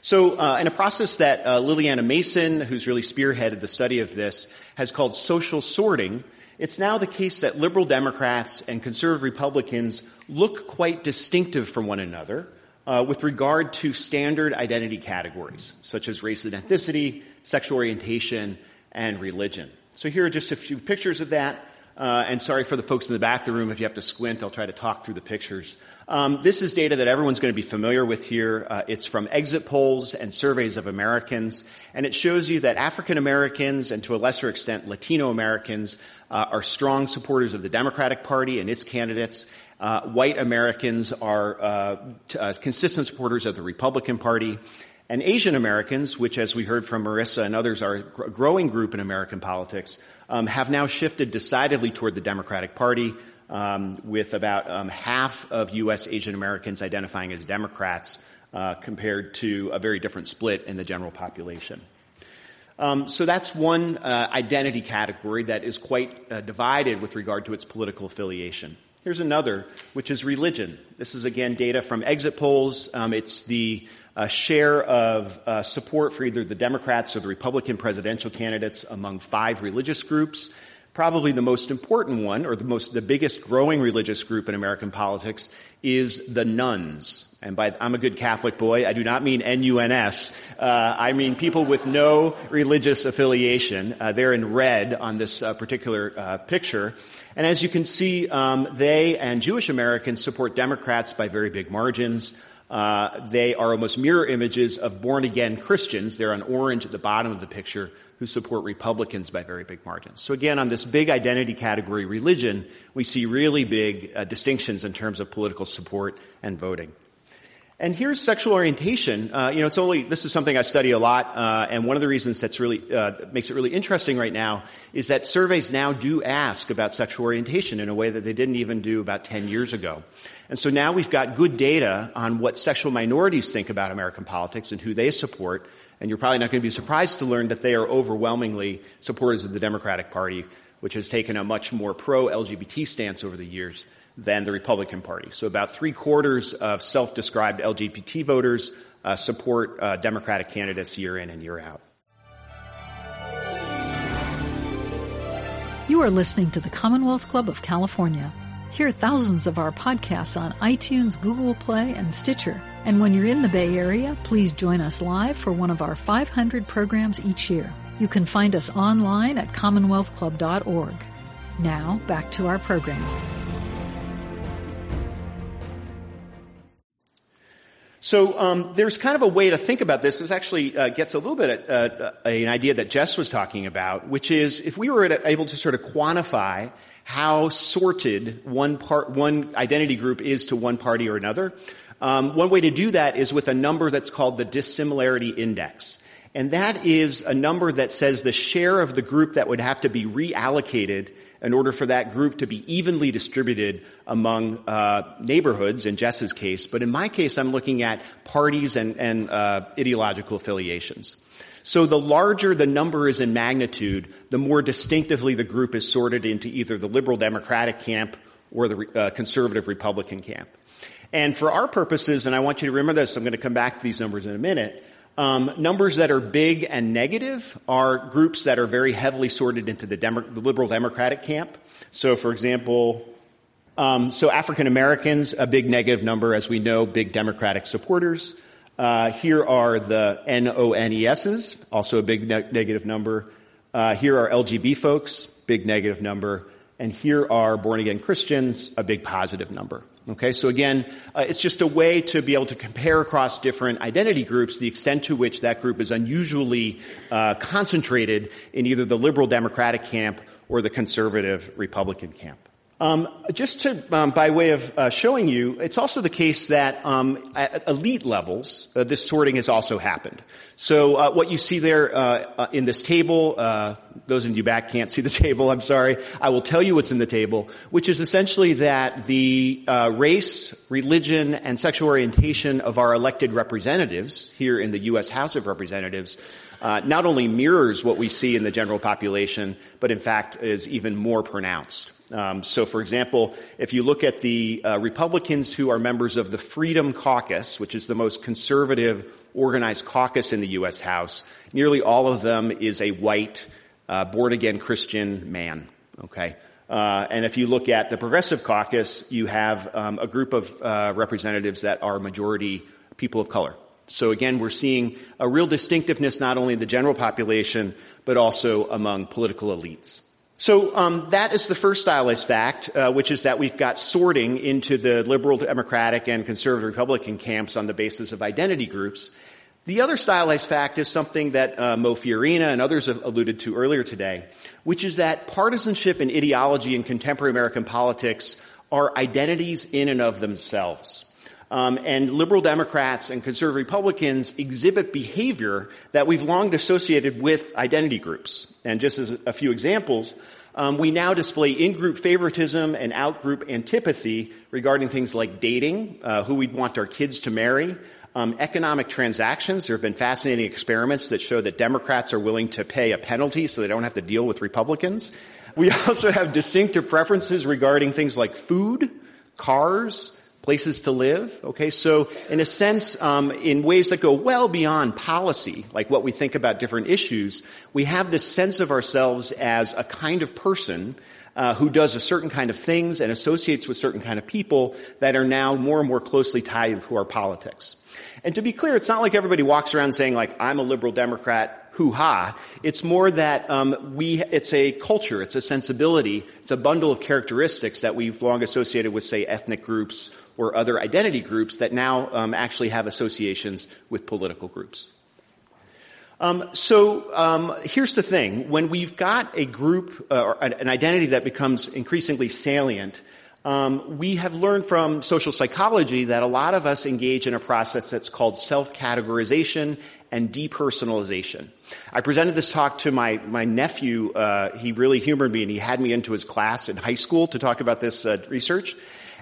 So, in a process that Liliana Mason, who's really spearheaded the study of this, has called social sorting, it's now the case that liberal Democrats and conservative Republicans look quite distinctive from one another uh, with regard to standard identity categories, such as race and ethnicity, sexual orientation, and religion. So here are just a few pictures of that. Uh, and sorry for the folks in the back of the room if you have to squint. I'll try to talk through the pictures. Um, this is data that everyone's going to be familiar with here. Uh, it's from exit polls and surveys of Americans, and it shows you that African Americans and to a lesser extent Latino Americans uh, are strong supporters of the Democratic Party and its candidates, uh, white Americans are uh, t- uh, consistent supporters of the Republican Party. And Asian Americans, which as we heard from Marisa and others are a growing group in American politics, um, have now shifted decidedly toward the Democratic Party, um, with about um, half of U.S. Asian Americans identifying as Democrats, uh, compared to a very different split in the general population. Um, so that's one uh, identity category that is quite uh, divided with regard to its political affiliation. Here's another, which is religion. This is again data from exit polls. Um, it's the uh, share of uh, support for either the Democrats or the Republican presidential candidates among five religious groups. Probably the most important one, or the most, the biggest growing religious group in American politics, is the nones. And by I'm a good Catholic boy, I do not mean N-U-N-S. Uh, I mean people with no religious affiliation. Uh, they're in red on this uh, particular uh, picture. And as you can see, um, they and Jewish Americans support Democrats by very big margins. Uh, they are almost mirror images of born again Christians. They're on orange at the bottom of the picture who support Republicans by very big margins. So again, on this big identity category, religion, we see really big uh, distinctions in terms of political support and voting. And here's sexual orientation. Uh, you know, it's only this is something I study a lot, uh, and one of the reasons that's really uh, makes it really interesting right now is that surveys now do ask about sexual orientation in a way that they didn't even do about ten years ago. And so now we've got good data on what sexual minorities think about American politics and who they support. And you're probably not going to be surprised to learn that they are overwhelmingly supporters of the Democratic Party, which has taken a much more pro-LGBT stance over the years than the Republican Party. So about three quarters of self-described LGBT voters uh, support uh, Democratic candidates year in and year out. You are listening to the Commonwealth Club of California. Hear thousands of our podcasts on iTunes, Google Play, and Stitcher. And when you're in the Bay Area, please join us live for one of our 500 programs each year. You can find us online at commonwealthclub.org. Now, back to our program. So um, there's kind of a way to think about this. This actually uh, gets a little bit at uh, an idea that Jess was talking about, which is if we were able to sort of quantify how sorted one part, one identity group is to one party or another, um, one way to do that is with a number that's called the dissimilarity index. And that is a number that says the share of the group that would have to be reallocated in order for that group to be evenly distributed among uh, neighborhoods in Jess's case. But in my case, I'm looking at parties and, and uh, ideological affiliations. So the larger the number is in magnitude, the more distinctively the group is sorted into either the liberal democratic camp or the uh, conservative republican camp. And for our purposes, and I want you to remember this, I'm going to come back to these numbers in a minute, um, numbers that are big and negative are groups that are very heavily sorted into the, Demo- the liberal democratic camp. So, for example, um, so African Americans, a big negative number, as we know, big Democratic supporters. Uh, here are the nones, also a big ne- negative number. Uh, here are LGB folks, big negative number. And here are born again Christians, a big positive number. Okay, so again, uh, it's just a way to be able to compare across different identity groups the extent to which that group is unusually uh, concentrated in either the liberal democratic camp or the conservative republican camp. Um, just to, um, by way of uh, showing you, it's also the case that um, at elite levels, uh, this sorting has also happened. So uh, what you see there uh, in this table, those of you back can't see the table. I'm sorry. I will tell you what's in the table, which is essentially that the race, religion, and sexual orientation of our elected representatives here in the U.S. House of Representatives not only mirrors what we see in the general population, but in fact is even more pronounced. Um, so, for example, if you look at the uh, Republicans who are members of the Freedom Caucus, which is the most conservative organized caucus in the U.S. House, nearly all of them is a white, uh, born again Christian man. Okay. Uh, and if you look at the Progressive Caucus, you have um, a group of uh, representatives that are majority people of color. So again, we're seeing a real distinctiveness not only in the general population, but also among political elites. So um, that is the first stylized fact, uh, which is that we've got sorting into the liberal, democratic, and conservative republican camps on the basis of identity groups. The other stylized fact is something that uh, Mo Fiorina and others have alluded to earlier today, which is that partisanship and ideology in contemporary American politics are identities in and of themselves. Um, and liberal Democrats and conservative Republicans exhibit behavior that we've long associated with identity groups. And just as a few examples, um, we now display in-group favoritism and out-group antipathy regarding things like dating, uh, who we'd want our kids to marry, um, economic transactions. There have been fascinating experiments that show that Democrats are willing to pay a penalty so they don't have to deal with Republicans. We also have distinctive preferences regarding things like food, cars, places to live. Okay, so in a sense, um, in ways that go well beyond policy, like what we think about different issues, we have this sense of ourselves as a kind of person uh, who does a certain kind of things and associates with certain kind of people that are now more and more closely tied to our politics. And to be clear, it's not like everybody walks around saying like, I'm a liberal Democrat, hoo-ha. It's more that um, we, it's a culture, it's a sensibility, it's a bundle of characteristics that we've long associated with, say, ethnic groups or other identity groups that now um, actually have associations with political groups. Um, so um, here's the thing: when we've got a group uh, or an identity that becomes increasingly salient, um, we have learned from social psychology that a lot of us engage in a process that's called self-categorization and depersonalization. I presented this talk to my my nephew. Uh, he really humored me, and he had me into his class in high school to talk about this uh, research.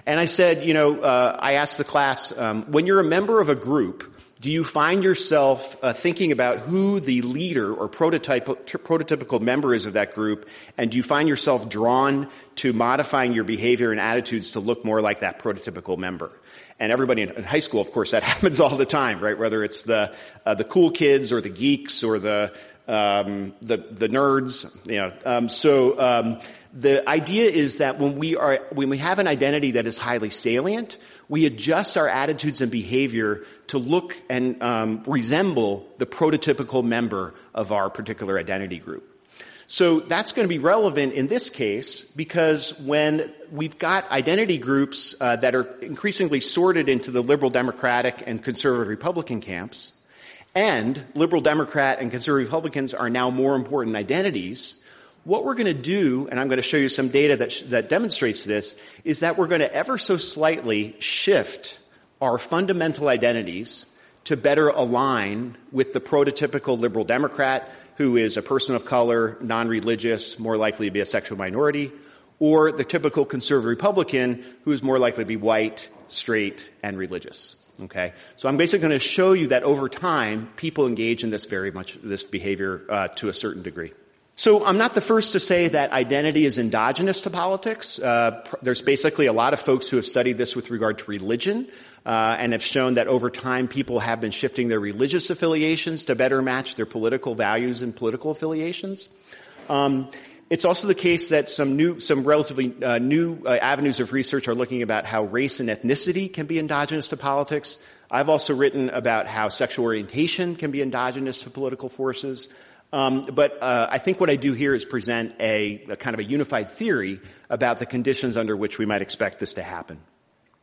And I said, you know, uh, I asked the class, um, when you're a member of a group, do you find yourself uh, thinking about who the leader or prototypical member is of that group, and do you find yourself drawn to modifying your behavior and attitudes to look more like that prototypical member? And everybody in high school, of course, that happens all the time, right? Whether it's the uh, the cool kids or the geeks or the um, the the nerds. You know, um, so um, the idea is that when we are when we have an identity that is highly salient, we adjust our attitudes and behavior to look and um, resemble the prototypical member of our particular identity group. So that's going to be relevant in this case because when we've got identity groups uh, that are increasingly sorted into the liberal democratic and conservative republican camps, and liberal democrat and conservative republicans are now more important identities, what we're going to do, and I'm going to show you some data that, sh- that demonstrates this, is that we're going to ever so slightly shift our fundamental identities to better align with the prototypical liberal Democrat who is a person of color, non-religious, more likely to be a sexual minority, or the typical conservative Republican who is more likely to be white, straight, and religious. Okay, so I'm basically going to show you that over time, people engage in this very much this behavior uh, to a certain degree. So I'm not the first to say that identity is endogenous to politics. Uh, pr- there's basically a lot of folks who have studied this with regard to religion uh, and have shown that over time people have been shifting their religious affiliations to better match their political values and political affiliations. Um, it's also the case that some new, some relatively uh, new uh, avenues of research are looking about how race and ethnicity can be endogenous to politics. I've also written about how sexual orientation can be endogenous to political forces. Um, but uh, I think what I do here is present a, a, kind of a unified theory about the conditions under which we might expect this to happen.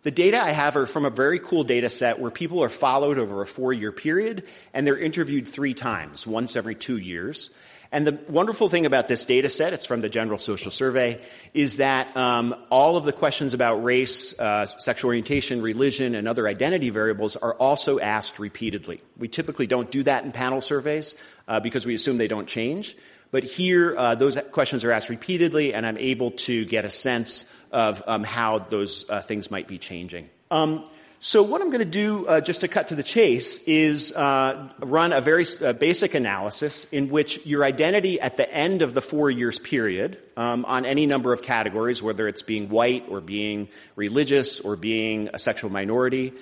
The data I have are from a very cool data set where people are followed over a four-year period and they're interviewed three times, once every two years. And the wonderful thing about this data set, it's from the General Social Survey, is that um, all of the questions about race, uh, sexual orientation, religion, and other identity variables are also asked repeatedly. We typically don't do that in panel surveys uh, because we assume they don't change. But here, uh, those questions are asked repeatedly, and I'm able to get a sense of um, how those uh, things might be changing. Um, so what I'm going to do, uh, just to cut to the chase, is uh, run a very uh, basic analysis in which your identity at the end of the four years period, um, on any number of categories, whether it's being white or being religious or being a sexual minority,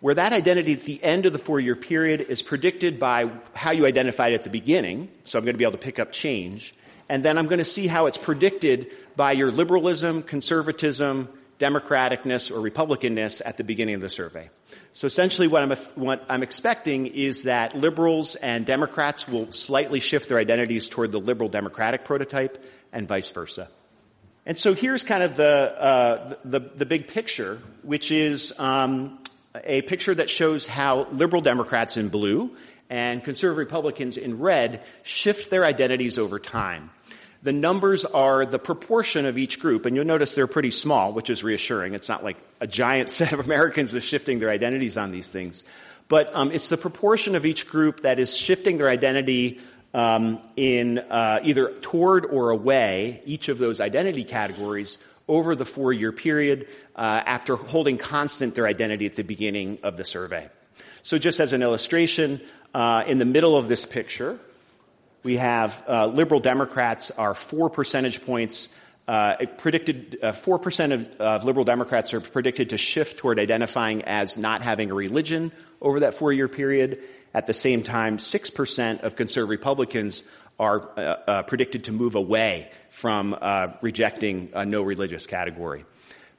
where that identity at the end of the four year period is predicted by how you identified at the beginning. So I'm going to be able to pick up change. And then I'm going to see how it's predicted by your liberalism, conservatism, democraticness or republicanness at the beginning of the survey. So essentially what I'm, what I'm expecting is that liberals and Democrats will slightly shift their identities toward the liberal democratic prototype and vice versa. And so here's kind of the, uh, the, the, big picture, which is um, a picture that shows how liberal Democrats in blue and conservative Republicans in red shift their identities over time. The numbers are the proportion of each group, and you'll notice they're pretty small, which is reassuring. It's not like a giant set of Americans is shifting their identities on these things. But um, it's the proportion of each group that is shifting their identity um, in uh, either toward or away each of those identity categories over the four-year period uh, after holding constant their identity at the beginning of the survey. So just as an illustration, uh, in the middle of this picture, we have uh, liberal Democrats are four percentage points. Uh, predicted uh, four percent of, of, liberal Democrats are predicted to shift toward identifying as not having a religion over that four-year period. At the same time, six percent of conservative Republicans are uh, uh, predicted to move away from uh, rejecting a no religious category.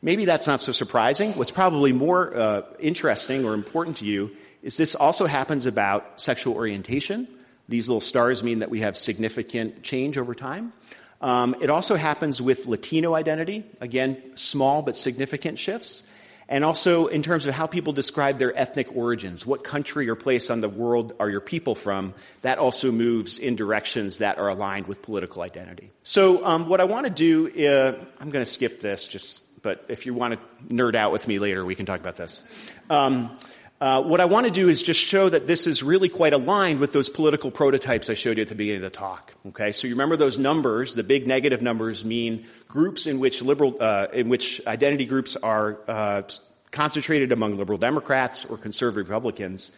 Maybe that's not so surprising. What's probably more interesting or important to you is this also happens about sexual orientation. These little stars mean that we have significant change over time. Um, it also happens with Latino identity. Again, small but significant shifts. And also in terms of how people describe their ethnic origins. What country or place on the world are your people from? That also moves in directions that are aligned with political identity. So um, what I want to do, uh, I'm going to skip this just, but if you want to nerd out with me later, we can talk about this. Um, uh, what I want to do is just show that this is really quite aligned with those political prototypes I showed you at the beginning of the talk. Okay, so you remember those numbers? The big negative numbers mean groups in which liberal, uh, in which identity groups are uh, concentrated among liberal Democrats or conservative Republicans.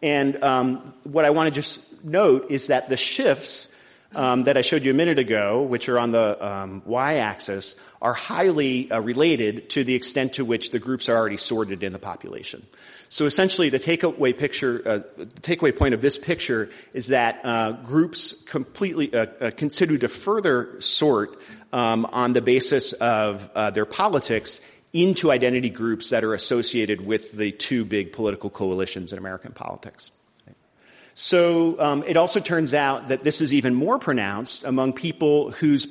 And um, what I want to just note is that the shifts um, that I showed you a minute ago, which are on the um, y-axis, are highly uh, related to the extent to which the groups are already sorted in the population. So essentially, the takeaway picture, uh, the takeaway point of this picture is that uh, groups completely uh, uh, continue to further sort um, on the basis of uh, their politics into identity groups that are associated with the two big political coalitions in American politics. So um, it also turns out that this is even more pronounced among people whose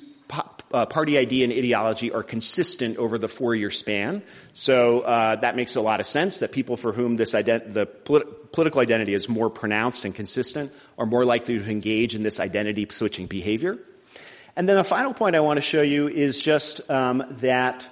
uh, party ID and ideology are consistent over the four-year span. So uh, that makes a lot of sense that people for whom this ident- the polit- political identity is more pronounced and consistent are more likely to engage in this identity switching behavior. And then the final point I want to show you is just um, that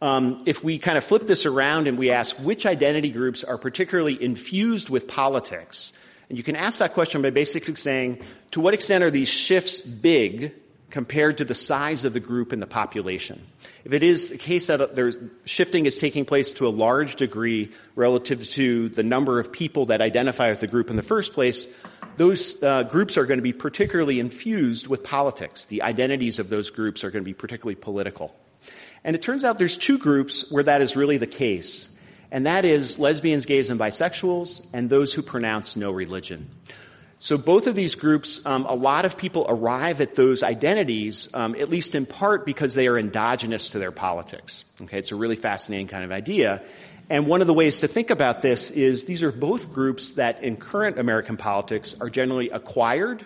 um, if we kind of flip this around and we ask which identity groups are particularly infused with politics, and you can ask that question by basically saying, to what extent are these shifts big compared to the size of the group in the population? If it is the case that there's shifting is taking place to a large degree relative to the number of people that identify with the group in the first place, those uh, groups are going to be particularly infused with politics. The identities of those groups are going to be particularly political. And it turns out there's two groups where that is really the case. And that is lesbians, gays, and bisexuals, and those who pronounce no religion. So both of these groups, um, a lot of people arrive at those identities, um, at least in part because they are endogenous to their politics. Okay, it's a really fascinating kind of idea. And one of the ways to think about this is these are both groups that in current American politics are generally acquired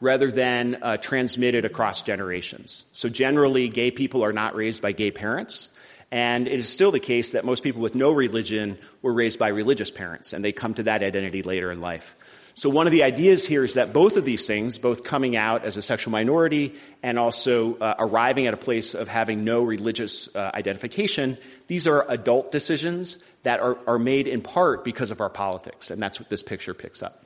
rather than uh, transmitted across generations. So generally, gay people are not raised by gay parents. And it is still the case that most people with no religion were raised by religious parents, and they come to that identity later in life. So one of the ideas here is that both of these things, both coming out as a sexual minority and also uh, arriving at a place of having no religious uh, identification, these are adult decisions that are, are made in part because of our politics, and that's what this picture picks up.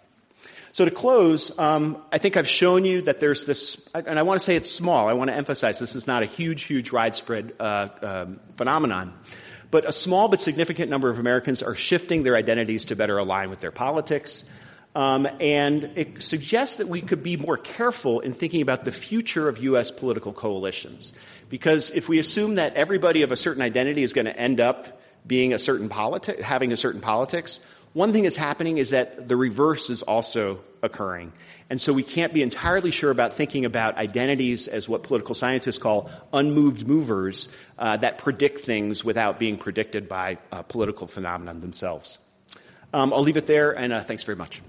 So to close, um, I think I've shown you that there's this, and I want to say it's small. I want to emphasize this is not a huge, huge widespread uh, um, phenomenon, but a small but significant number of Americans are shifting their identities to better align with their politics. Um, and it suggests that we could be more careful in thinking about the future of U.S. political coalitions. Because if we assume that everybody of a certain identity is going to end up being a certain having a certain politics, one thing that's happening is that the reverse is also occurring. And so we can't be entirely sure about thinking about identities as what political scientists call unmoved movers uh, that predict things without being predicted by uh, political phenomena themselves. Um, I'll leave it there, and uh, thanks very much.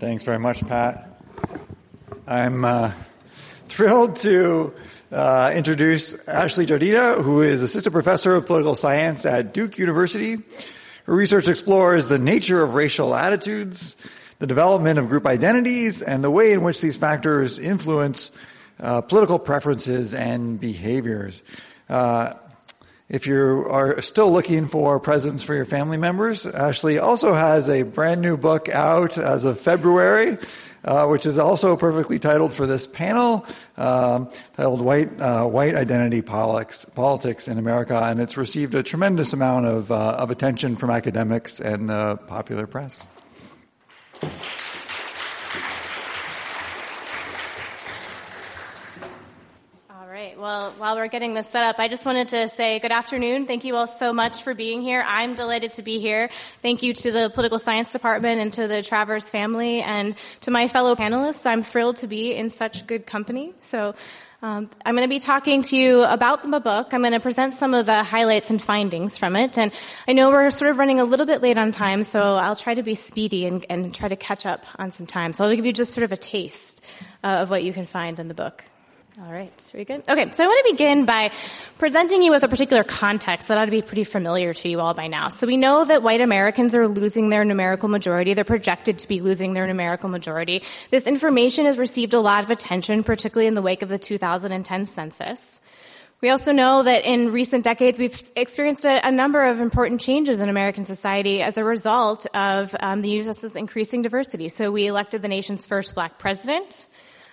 Thanks very much, Pat. I'm uh, thrilled to uh, introduce Ashley Jardina, who is assistant professor of political science at Duke University. Her research explores the nature of racial attitudes, the development of group identities, and the way in which these factors influence uh, political preferences and behaviors. If you are still looking for presents for your family members, Ashley also has a brand new book out as of February uh, which is also perfectly titled for this panel, um, titled "White uh, White Identity Politics, Politics in America," and it's received a tremendous amount of uh, of attention from academics and the popular press. Well, while we're getting this set up, I just wanted to say good afternoon. Thank you all so much for being here. I'm delighted to be here. Thank you to the political science department and to the Travers family and to my fellow panelists. I'm thrilled to be in such good company. So, um, I'm going to be talking to you about the book. I'm going to present some of the highlights and findings from it. And I know we're sort of running a little bit late on time, so I'll try to be speedy and, and try to catch up on some time. So I'll give you just sort of a taste uh, of what you can find in the book. All right, very good. Okay, so I want to begin by presenting you with a particular context that ought to be pretty familiar to you all by now. So we know that white Americans are losing their numerical majority. They're projected to be losing their numerical majority. This information has received a lot of attention, particularly in the wake of the 2010 census. We also know that in recent decades we've experienced a, a number of important changes in American society as a result of um, the U.S.'s increasing diversity. So we elected the nation's first black president.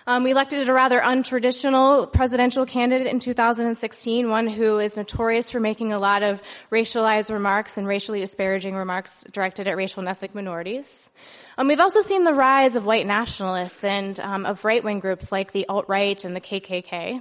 Um, we elected a rather untraditional presidential candidate in 2016, one who is notorious for making a lot of racialized remarks and racially disparaging remarks directed at racial and ethnic minorities. Um, we've also seen the rise of white nationalists and um, of right-wing groups like the alt-right and the KKK.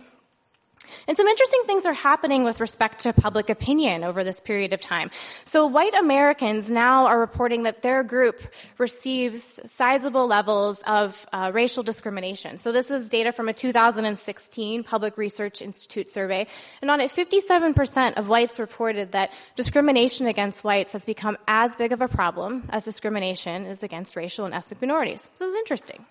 And some interesting things are happening with respect to public opinion over this period of time. So white Americans now are reporting that their group receives sizable levels of uh, racial discrimination. So this is data from a 2016 Public Research Institute survey. And on it, 57% of whites reported that discrimination against whites has become as big of a problem as discrimination is against racial and ethnic minorities. So this is interesting.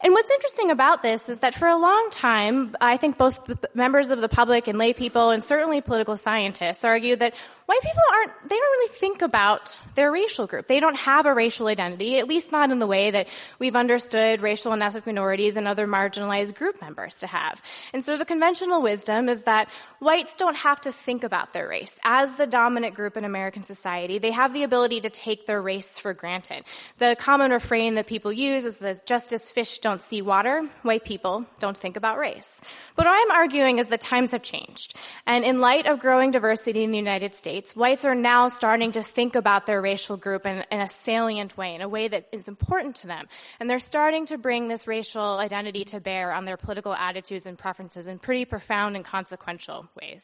And what's interesting about this is that for a long time, I think both the members of the public and lay people and certainly political scientists argue that white people aren't, they don't really think about their racial group. They don't have a racial identity, at least not in the way that we've understood racial and ethnic minorities and other marginalized group members to have. And so the conventional wisdom is that whites don't have to think about their race. As the dominant group in American society, they have the ability to take their race for granted. The common refrain that people use is that just as fish don't see water, white people don't think about race. But what I'm arguing is that times have changed. And in light of growing diversity in the United States, whites are now starting to think about their racial group in, in a salient way, in a way that is important to them. And they're starting to bring this racial identity to bear on their political attitudes and preferences in pretty profound and consequential ways.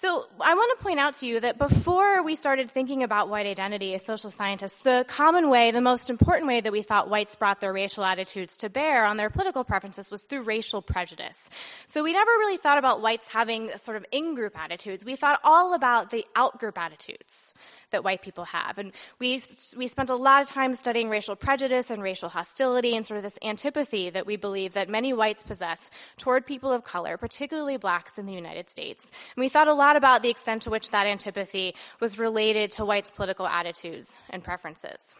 So I want to point out to you that before we started thinking about white identity as social scientists, the common way, the most important way that we thought whites brought their racial attitudes to bear on their political preferences was through racial prejudice. So we never really thought about whites having sort of in-group attitudes. We thought all about the out-group attitudes that white people have. And we, we spent a lot of time studying racial prejudice and racial hostility and sort of this antipathy that we believe that many whites possess toward people of color, particularly blacks in the United States. And we thought a lot about the extent to which that antipathy was related to whites' political attitudes and preferences.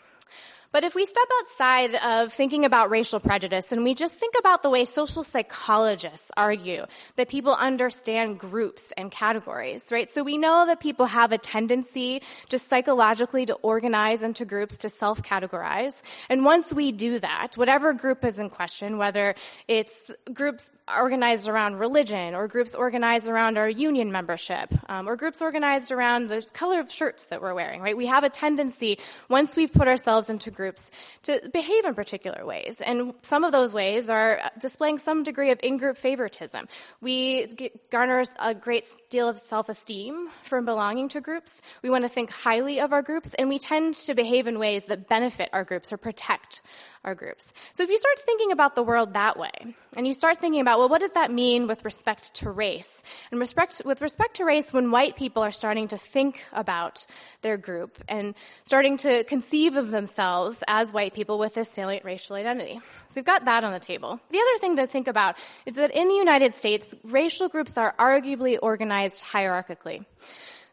But if we step outside of thinking about racial prejudice and we just think about the way social psychologists argue that people understand groups and categories, right? So we know that people have a tendency just psychologically to organize into groups to self-categorize. And once we do that, whatever group is in question, whether it's groups organized around religion or groups organized around our union membership um, or groups organized around the color of shirts that we're wearing, right? We have a tendency, once we've put ourselves into groups, to behave in particular ways. And some of those ways are displaying some degree of in-group favoritism. We garner a great deal of self-esteem from belonging to groups. We want to think highly of our groups, and we tend to behave in ways that benefit our groups or protect our groups. So if you start thinking about the world that way, and you start thinking about, well, what does that mean with respect to race? And respect, with respect to race, when white people are starting to think about their group and starting to conceive of themselves as white people with this salient racial identity. So we've got that on the table. The other thing to think about is that in the United States, racial groups are arguably organized hierarchically.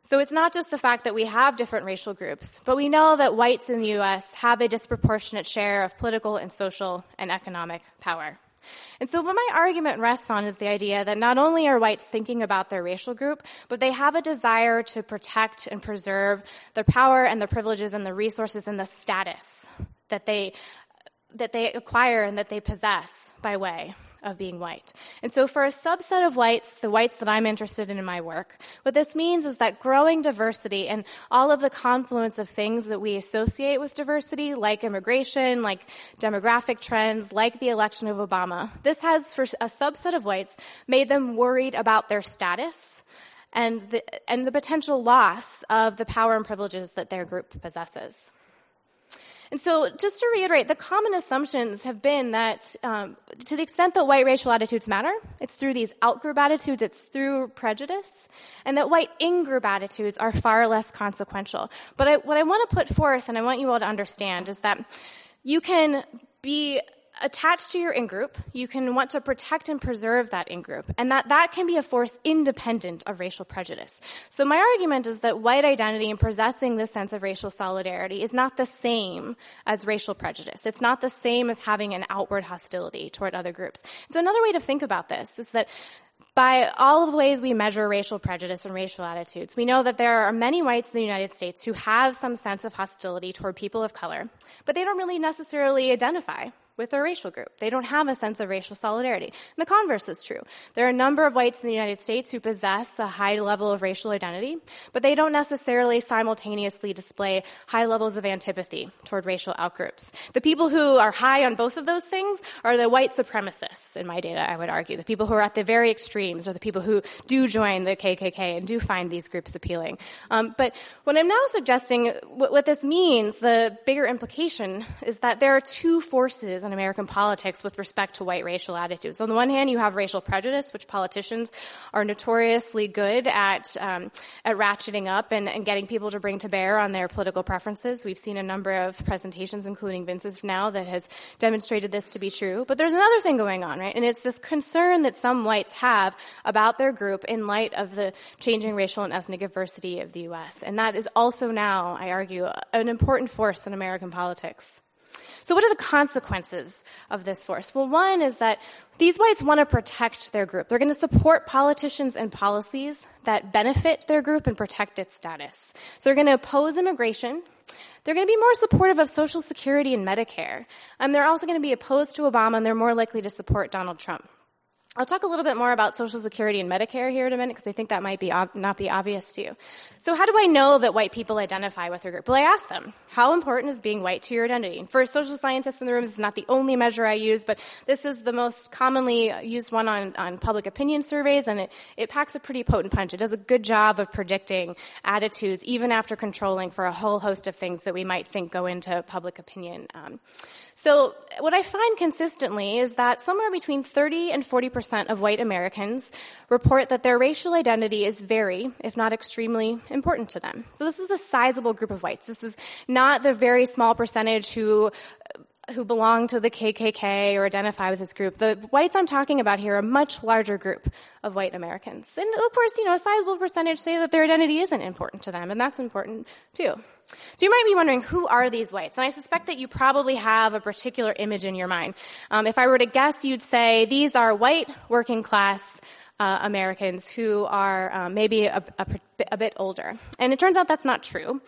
So it's not just the fact that we have different racial groups, but we know that whites in the U.S. have a disproportionate share of political and social and economic power. And so what my argument rests on is the idea that not only are whites thinking about their racial group, but they have a desire to protect and preserve their power and the privileges and the resources and the status that they that they acquire and that they possess by way of being white. And so for a subset of whites, the whites that I'm interested in in my work, what this means is that growing diversity and all of the confluence of things that we associate with diversity, like immigration, like demographic trends, like the election of Obama, this has for a subset of whites made them worried about their status and the, and the potential loss of the power and privileges that their group possesses. And so, just to reiterate, the common assumptions have been that um, to the extent that white racial attitudes matter, it's through these outgroup attitudes, it's through prejudice, and that white in-group attitudes are far less consequential. But I, what I want to put forth, and I want you all to understand, is that you can be attached to your in-group, you can want to protect and preserve that in-group, and that that can be a force independent of racial prejudice. So my argument is that white identity and possessing this sense of racial solidarity is not the same as racial prejudice. It's not the same as having an outward hostility toward other groups. So another way to think about this is that by all of the ways we measure racial prejudice and racial attitudes, we know that there are many whites in the United States who have some sense of hostility toward people of color, but they don't really necessarily identify with their racial group. They don't have a sense of racial solidarity. And the converse is true. There are a number of whites in the United States who possess a high level of racial identity, but they don't necessarily simultaneously display high levels of antipathy toward racial outgroups. The people who are high on both of those things are the white supremacists, in my data, I would argue. The people who are at the very extremes are the people who do join the KKK and do find these groups appealing. Um, but what I'm now suggesting, what, what this means, the bigger implication, is that there are two forces in American politics with respect to white racial attitudes. On the one hand, you have racial prejudice, which politicians are notoriously good at um, at ratcheting up and, and, getting people to bring to bear on their political preferences. We've seen a number of presentations, including Vince's now, that has demonstrated this to be true. But there's another thing going on, right? And it's this concern that some whites have about their group in light of the changing racial and ethnic diversity of the U.S. And that is also now, I argue, an important force in American politics. So what are the consequences of this force? Well, one is that these whites want to protect their group. They're going to support politicians and policies that benefit their group and protect its status. So they're going to oppose immigration. They're going to be more supportive of Social Security and Medicare. And they're also going to be opposed to Obama and they're more likely to support Donald Trump. I'll talk a little bit more about Social Security and Medicare here in a minute because I think that might be ob- not be obvious to you. So how do I know that white people identify with their group? Well, I ask them, how important is being white to your identity? For social scientists in the room, this is not the only measure I use, but this is the most commonly used one on, on public opinion surveys, and it, it packs a pretty potent punch. It does a good job of predicting attitudes, even after controlling for a whole host of things that we might think go into public opinion. Um, so what I find consistently is that somewhere between 30 and 40% of white Americans report that their racial identity is very, if not extremely, important to them. So this is a sizable group of whites. This is not the very small percentage who who belong to the KKK or identify with this group. The whites I'm talking about here are a much larger group of white Americans. And of course, you know, a sizable percentage say that their identity isn't important to them, and that's important too. So you might be wondering, who are these whites? And I suspect that you probably have a particular image in your mind. Um, if I were to guess, you'd say these are white working class uh, Americans who are um, maybe a, a, a, bit older. And it turns out that's not true.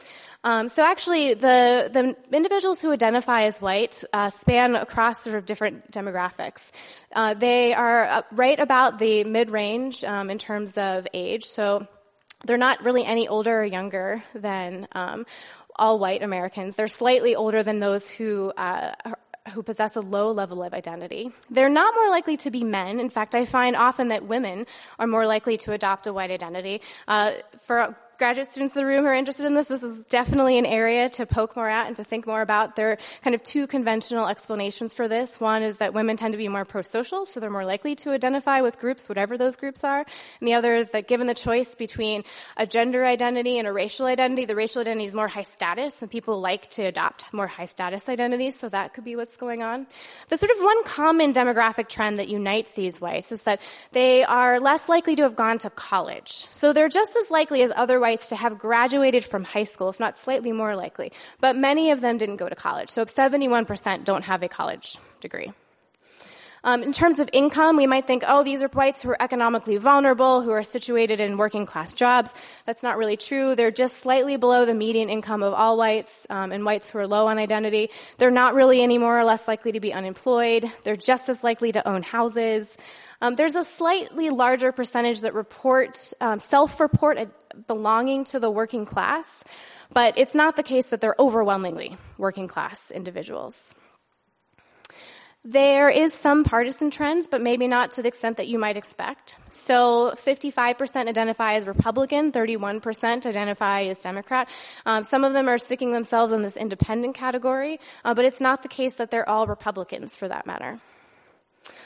Um, so actually, the the individuals who identify as white uh, span across sort of different demographics. Uh, they are right about the mid range um, in terms of age. So they're not really any older or younger than um, all white Americans. They're slightly older than those who uh, who possess a low level of identity. They're not more likely to be men. In fact, I find often that women are more likely to adopt a white identity. Uh, for graduate students in the room who are interested in this, this is definitely an area to poke more at and to think more about. There are kind of two conventional explanations for this. One is that women tend to be more pro-social, so they're more likely to identify with groups, whatever those groups are. And the other is that given the choice between a gender identity and a racial identity, the racial identity is more high status, and people like to adopt more high status identities, so that could be what's going on. The sort of one common demographic trend that unites these whites is that they are less likely to have gone to college. So they're just as likely as other to have graduated from high school, if not slightly more likely. But many of them didn't go to college. So 71% don't have a college degree. Um, in terms of income, we might think, oh, these are whites who are economically vulnerable, who are situated in working class jobs. That's not really true. They're just slightly below the median income of all whites um, and whites who are low on identity. They're not really any more or less likely to be unemployed. They're just as likely to own houses. Um, there's a slightly larger percentage that report, um, self-report belonging to the working class, but it's not the case that they're overwhelmingly working class individuals. There is some partisan trends, but maybe not to the extent that you might expect. So 55% identify as Republican, 31% identify as Democrat. Um, some of them are sticking themselves in this independent category, uh, but it's not the case that they're all Republicans for that matter.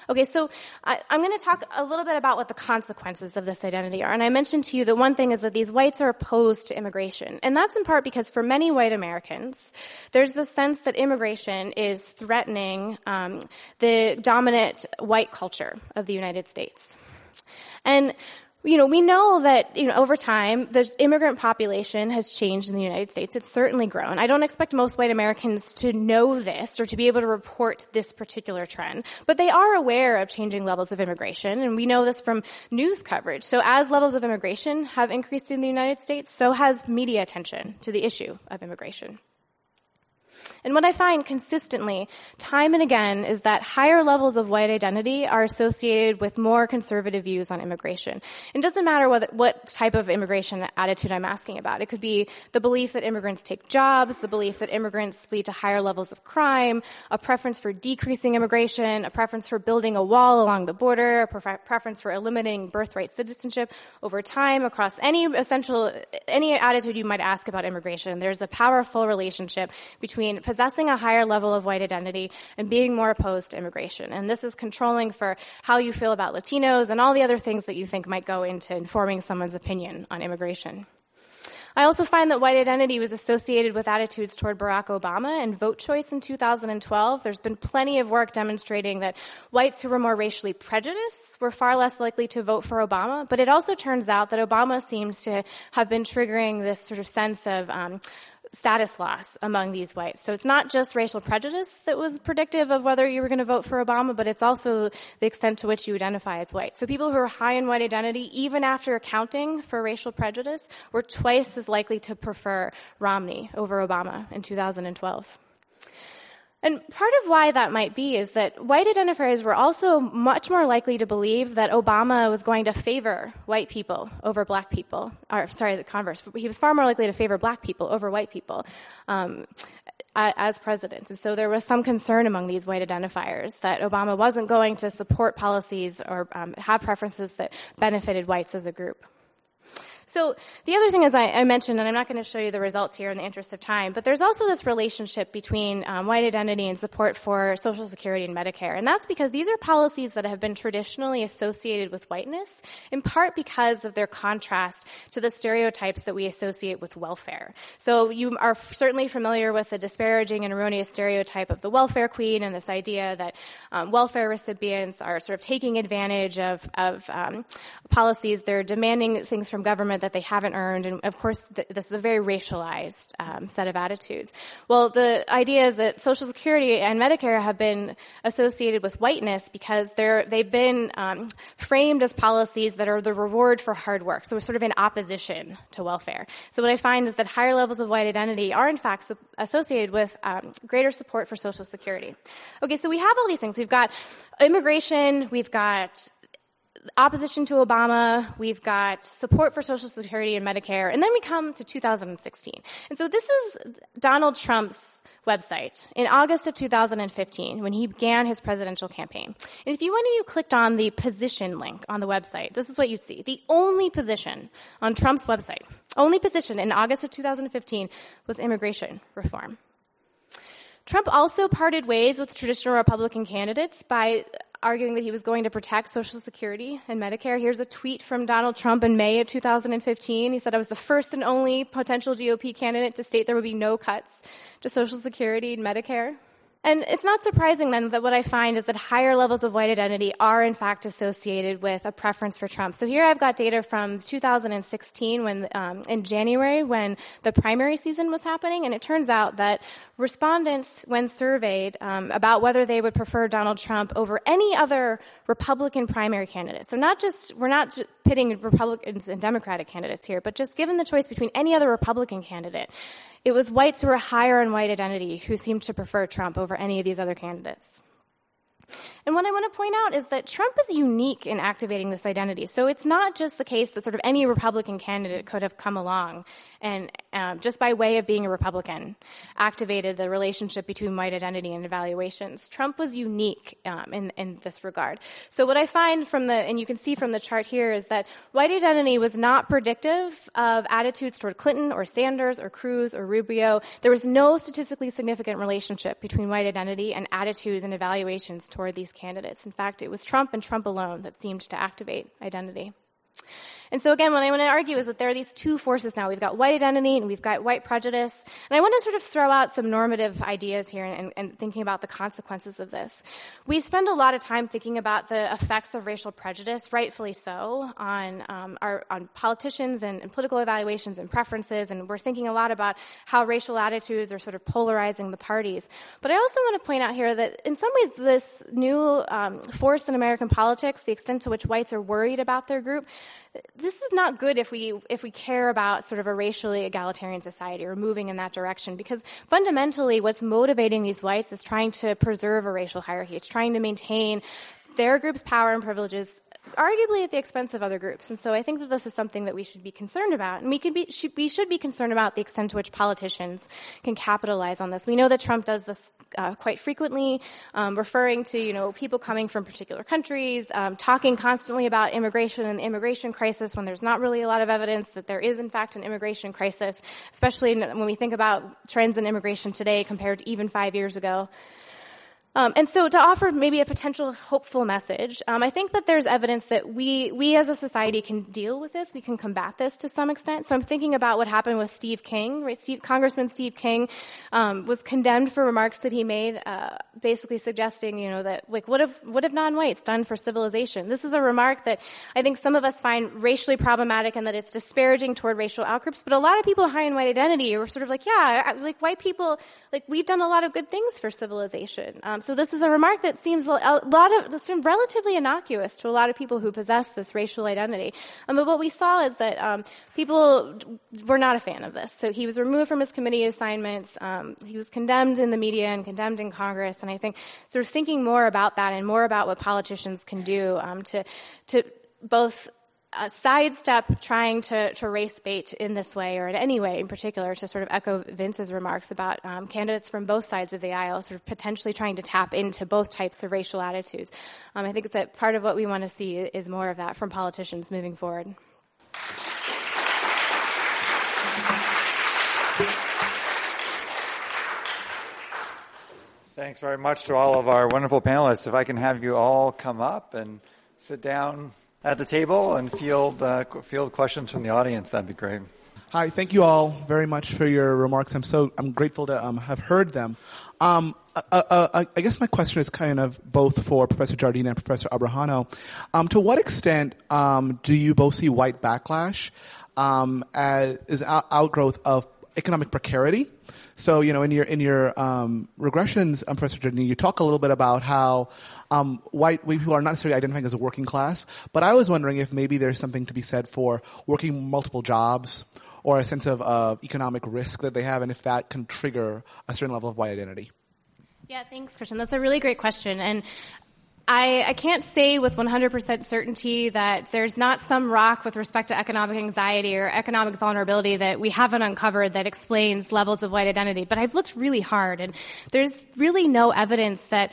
Okay, so I, am going to talk a little bit about what the consequences of this identity are. And I mentioned to you that one thing is that these whites are opposed to immigration. And that's in part because for many white Americans, there's the sense that immigration is threatening um, the dominant white culture of the United States. And you know, we know that, you know, over time, the immigrant population has changed in the United States. It's certainly grown. I don't expect most white Americans to know this or to be able to report this particular trend, but they are aware of changing levels of immigration, and we know this from news coverage. So as levels of immigration have increased in the United States, so has media attention to the issue of immigration. And what I find consistently, time and again, is that higher levels of white identity are associated with more conservative views on immigration. It doesn't matter what, what type of immigration attitude I'm asking about. It could be the belief that immigrants take jobs, the belief that immigrants lead to higher levels of crime, a preference for decreasing immigration, a preference for building a wall along the border, a preference for eliminating birthright citizenship over time across any essential, any attitude you might ask about immigration. There's a powerful relationship between possessing a higher level of white identity and being more opposed to immigration. And this is controlling for how you feel about Latinos and all the other things that you think might go into informing someone's opinion on immigration. I also find that white identity was associated with attitudes toward Barack Obama and vote choice in 2012. There's been plenty of work demonstrating that whites who were more racially prejudiced were far less likely to vote for Obama. But it also turns out that Obama seems to have been triggering this sort of sense of um, status loss among these whites. So it's not just racial prejudice that was predictive of whether you were going to vote for Obama, but it's also the extent to which you identify as white. So people who are high in white identity, even after accounting for racial prejudice, were twice as likely to prefer Romney over Obama in 2012. And part of why that might be is that white identifiers were also much more likely to believe that Obama was going to favor white people over black people. Or, sorry, the converse. He was far more likely to favor black people over white people. Um, as president. And so there was some concern among these white identifiers that Obama wasn't going to support policies or um, have preferences that benefited whites as a group. So the other thing is I, I, mentioned, and I'm not going to show you the results here in the interest of time, but there's also this relationship between um, white identity and support for Social Security and Medicare. And that's because these are policies that have been traditionally associated with whiteness, in part because of their contrast to the stereotypes that we associate with welfare. So you are certainly familiar with the disparaging and erroneous stereotype of the welfare queen and this idea that um, welfare recipients are sort of taking advantage of, of um, policies. They're demanding things from government that they haven't earned. And of course, th- this is a very racialized um, set of attitudes. Well, the idea is that Social Security and Medicare have been associated with whiteness because they're they've been um, framed as policies that are the reward for hard work. So we're sort of in opposition to welfare. So what I find is that higher levels of white identity are in fact su- associated with um, greater support for Social Security. Okay, so we have all these things. We've got immigration. We've got opposition to Obama, we've got support for Social Security and Medicare, and then we come to 2016. And so this is Donald Trump's website in August of 2015 when he began his presidential campaign. And if you went and you clicked on the position link on the website, this is what you'd see. The only position on Trump's website, only position in August of 2015 was immigration reform. Trump also parted ways with traditional Republican candidates by arguing that he was going to protect Social Security and Medicare. Here's a tweet from Donald Trump in May of 2015. He said, I was the first and only potential GOP candidate to state there would be no cuts to Social Security and Medicare. And it's not surprising then that what I find is that higher levels of white identity are in fact associated with a preference for Trump. So here I've got data from 2016 when, um, in January when the primary season was happening. And it turns out that respondents, when surveyed um, about whether they would prefer Donald Trump over any other Republican primary candidate. So not just, we're not pitting Republicans and Democratic candidates here, but just given the choice between any other Republican candidate, it was whites who were higher in white identity who seemed to prefer Trump over any of these other candidates. And what I want to point out is that Trump is unique in activating this identity. So it's not just the case that sort of any Republican candidate could have come along and um, just by way of being a Republican activated the relationship between white identity and evaluations. Trump was unique um, in, in this regard. So what I find from the, and you can see from the chart here, is that white identity was not predictive of attitudes toward Clinton or Sanders or Cruz or Rubio. There was no statistically significant relationship between white identity and attitudes and evaluations toward these candidates. In fact, it was Trump and Trump alone that seemed to activate identity. And so again, what I want to argue is that there are these two forces now. We've got white identity and we've got white prejudice. And I want to sort of throw out some normative ideas here and, and, thinking about the consequences of this. We spend a lot of time thinking about the effects of racial prejudice, rightfully so, on um, our on politicians and, and political evaluations and preferences. And we're thinking a lot about how racial attitudes are sort of polarizing the parties. But I also want to point out here that in some ways, this new um, force in American politics, the extent to which whites are worried about their group, this is not good if we if we care about sort of a racially egalitarian society or moving in that direction because fundamentally what's motivating these whites is trying to preserve a racial hierarchy. It's trying to maintain their group's power and privileges arguably at the expense of other groups. And so I think that this is something that we should be concerned about. And we can be, should, we should be concerned about the extent to which politicians can capitalize on this. We know that Trump does this uh, quite frequently, um, referring to, you know, people coming from particular countries, um, talking constantly about immigration and the immigration crisis when there's not really a lot of evidence that there is in fact an immigration crisis, especially when we think about trends in immigration today compared to even five years ago. Um, and so to offer maybe a potential hopeful message, um, I think that there's evidence that we, we as a society can deal with this. We can combat this to some extent. So I'm thinking about what happened with Steve King, right? Steve, Congressman Steve King, um, was condemned for remarks that he made, uh, basically suggesting, you know, that, like, what have, what have non-whites done for civilization? This is a remark that I think some of us find racially problematic and that it's disparaging toward racial outgroups, but a lot of people high in white identity were sort of like, yeah, like white people, like, we've done a lot of good things for civilization. So this is a remark that seems a lot of seems relatively innocuous to a lot of people who possess this racial identity. Um, but what we saw is that um, people were not a fan of this. So he was removed from his committee assignments. Um, he was condemned in the media and condemned in Congress. And I think sort of thinking more about that and more about what politicians can do um, to to both uh, sidestep trying to, to race bait in this way or in any way in particular to sort of echo Vince's remarks about um, candidates from both sides of the aisle sort of potentially trying to tap into both types of racial attitudes. Um, I think that part of what we want to see is more of that from politicians moving forward. Thanks very much to all of our wonderful panelists. If I can have you all come up and sit down at the table and field uh, field questions from the audience. That'd be great. Hi, thank you all very much for your remarks. I'm so I'm grateful to um, have heard them. Um, uh, uh, uh I guess my question is kind of both for Professor Jardina and Professor Abrajano. Um, to what extent um, do you both see white backlash um, as is outgrowth of economic precarity? So, you know, in your in your um, regressions, um, Professor Jardina, you talk a little bit about how um, white people are not necessarily identifying as a working class, but I was wondering if maybe there's something to be said for working multiple jobs or a sense of uh, economic risk that they have, and if that can trigger a certain level of white identity. Yeah, thanks, Christian. That's a really great question. And I, I, can't say with 100% certainty that there's not some rock with respect to economic anxiety or economic vulnerability that we haven't uncovered that explains levels of white identity. But I've looked really hard and there's really no evidence that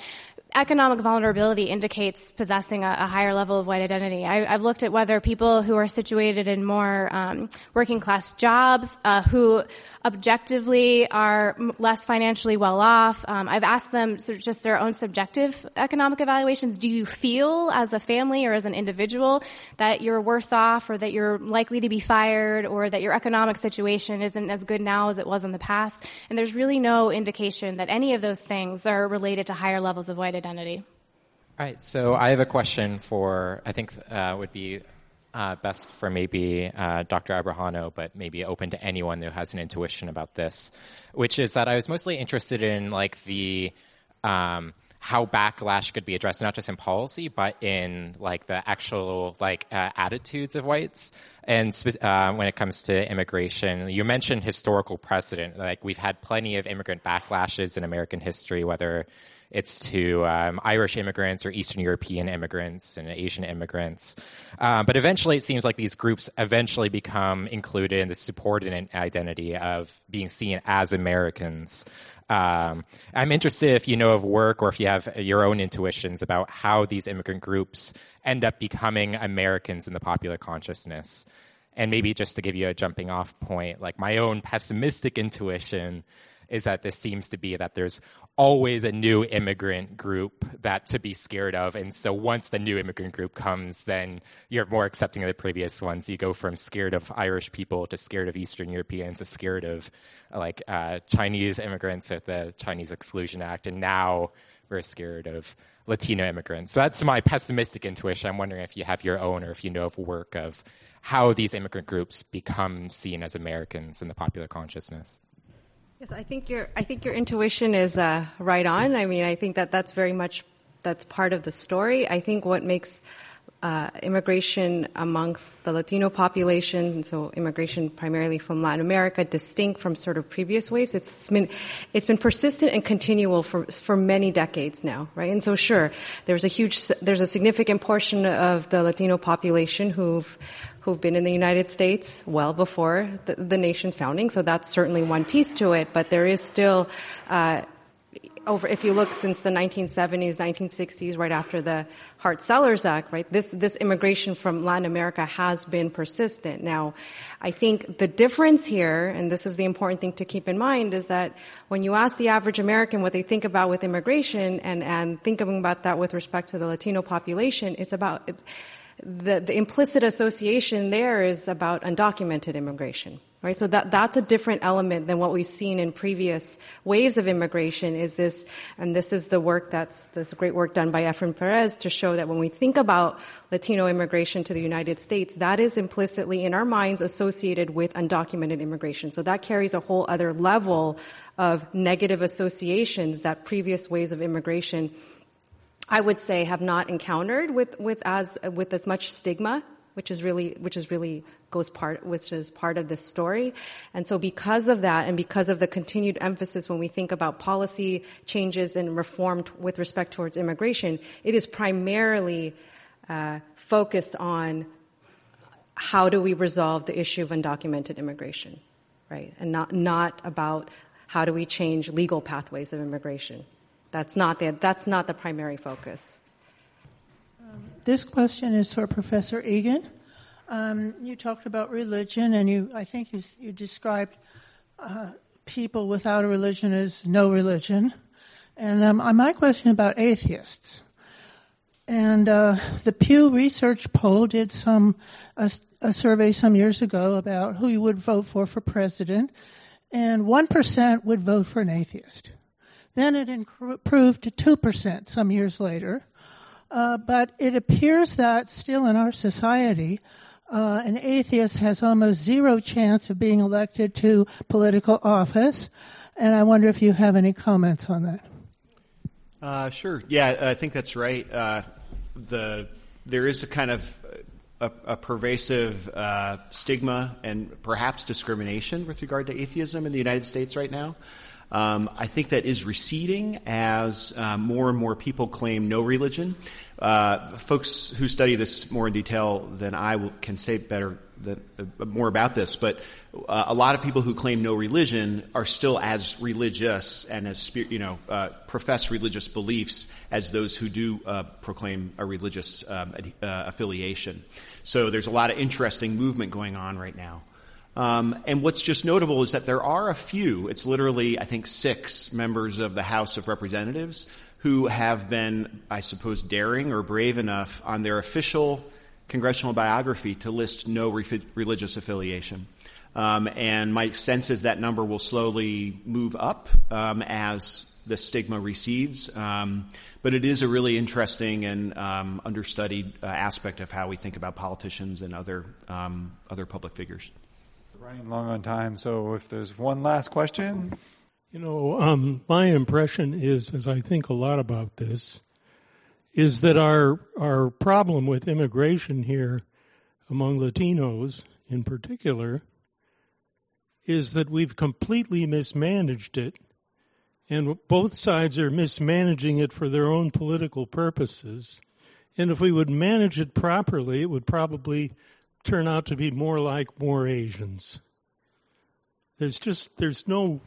economic vulnerability indicates possessing a, a, higher level of white identity. I, have looked at whether people who are situated in more um, working class jobs, uh, who objectively are less financially well off. Um, I've asked them sort of just their own subjective economic evaluations. Do you feel as a family or as an individual that you're worse off, or that you're likely to be fired, or that your economic situation isn't as good now as it was in the past? And there's really no indication that any of those things are related to higher levels of white identity. All right, so I have a question for, I think uh, would be uh, best for maybe uh, Dr. Abrajano, but maybe open to anyone who has an intuition about this, which is that I was mostly interested in like the um, how backlash could be addressed, not just in policy, but in like the actual like uh, attitudes of whites. And uh, when it comes to immigration, you mentioned historical precedent. Like we've had plenty of immigrant backlashes in American history, whether it's to um, Irish immigrants or Eastern European immigrants and Asian immigrants. Um, but eventually, it seems like these groups eventually become included in the subordinate identity of being seen as Americans. Um, I'm interested if you know of work or if you have your own intuitions about how these immigrant groups end up becoming Americans in the popular consciousness. And maybe just to give you a jumping off point, like my own pessimistic intuition is that this seems to be that there's always a new immigrant group that to be scared of. And so once the new immigrant group comes, then you're more accepting of the previous ones. You go from scared of Irish people to scared of Eastern Europeans to scared of like uh, Chinese immigrants with the Chinese Exclusion Act. And now we're scared of Latino immigrants. So that's my pessimistic intuition. I'm wondering if you have your own or if you know of work of how these immigrant groups become seen as Americans in the popular consciousness. Yes, I think your I think your intuition is uh, right on. I mean, I think that that's very much that's part of the story. I think what makes uh, immigration amongst the Latino population, so immigration primarily from Latin America, distinct from sort of previous waves. It's, it's been it's been persistent and continual for for many decades now, right? And so, sure, there's a huge there's a significant portion of the Latino population who've who've been in the United States well before the, the nation's founding. So that's certainly one piece to it, but there is still. Uh, over, if you look since the 1970s, 1960s, right after the Hart-Celler Act, right, this, this immigration from Latin America has been persistent. Now, I think the difference here, and this is the important thing to keep in mind, is that when you ask the average American what they think about with immigration and, and thinking about that with respect to the Latino population, it's about, the, the implicit association there is about undocumented immigration right? So that, that's a different element than what we've seen in previous waves of immigration is this, and this is the work that's, this great work done by Efren Perez to show that when we think about Latino immigration to the United States, that is implicitly in our minds associated with undocumented immigration. So that carries a whole other level of negative associations that previous waves of immigration I would say have not encountered with, with as, with as much stigma which is really, which is really goes part, which is part of this story. And so because of that and because of the continued emphasis when we think about policy changes and reform with respect towards immigration, it is primarily uh, focused on how do we resolve the issue of undocumented immigration, right? And not, not about how do we change legal pathways of immigration. That's not the, that's not the primary focus. This question is for Professor Egan. Um, you talked about religion, and you, I think you, you described uh, people without a religion as no religion. And um, uh, my question about atheists. And uh, the Pew Research poll did some a, a survey some years ago about who you would vote for for president, and one percent would vote for an atheist. Then it improved to two percent some years later. Uh, but it appears that still in our society, uh, an atheist has almost zero chance of being elected to political office. And I wonder if you have any comments on that. Uh, sure. Yeah, I think that's right. Uh, the there is a kind of a, a pervasive uh, stigma and perhaps discrimination with regard to atheism in the United States right now. Um, I think that is receding as uh, more and more people claim no religion. Uh, folks who study this more in detail than I will, can say better than, uh, more about this, but uh, a lot of people who claim no religion are still as religious and as you know uh, profess religious beliefs as those who do uh, proclaim a religious um, affiliation. So there's a lot of interesting movement going on right now. Um, and what's just notable is that there are a few, it's literally, I think, six members of the House of Representatives who have been, I suppose, daring or brave enough on their official congressional biography to list no re- religious affiliation. Um, and my sense is that number will slowly move up um, as the stigma recedes. Um, but it is a really interesting and um, understudied uh, aspect of how we think about politicians and other um, other public figures running long on time, so if there's one last question. You know, um, my impression is, as I think a lot about this, is that our our problem with immigration here, among Latinos in particular, is that we've completely mismanaged it, and both sides are mismanaging it for their own political purposes. And if we would manage it properly, it would probably turn out to be more like more Asians. There's just there's no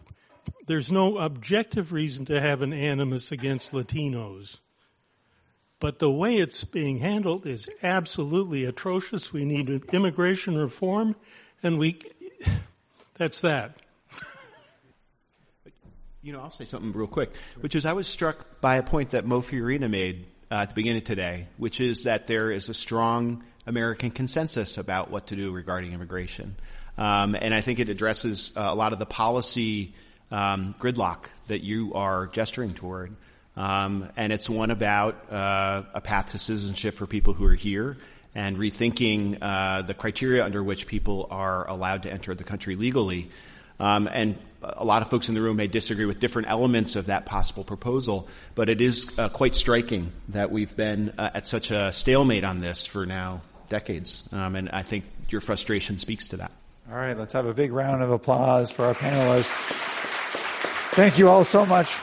there's no objective reason to have an animus against Latinos. But the way it's being handled is absolutely atrocious. We need immigration reform and we that's that. You know, I'll say something real quick, which is I was struck by a point that Mo Fiorina made uh, at the beginning today, which is that there is a strong American consensus about what to do regarding immigration. Um, and I think it addresses uh, a lot of the policy um, gridlock that you are gesturing toward. Um, and it's one about uh, a path to citizenship for people who are here and rethinking uh, the criteria under which people are allowed to enter the country legally. Um, and a lot of folks in the room may disagree with different elements of that possible proposal, but it is uh, quite striking that we've been uh, at such a stalemate on this for now decades. Um, and I think your frustration speaks to that. All right, let's have a big round of applause for our panelists. Thank you all so much.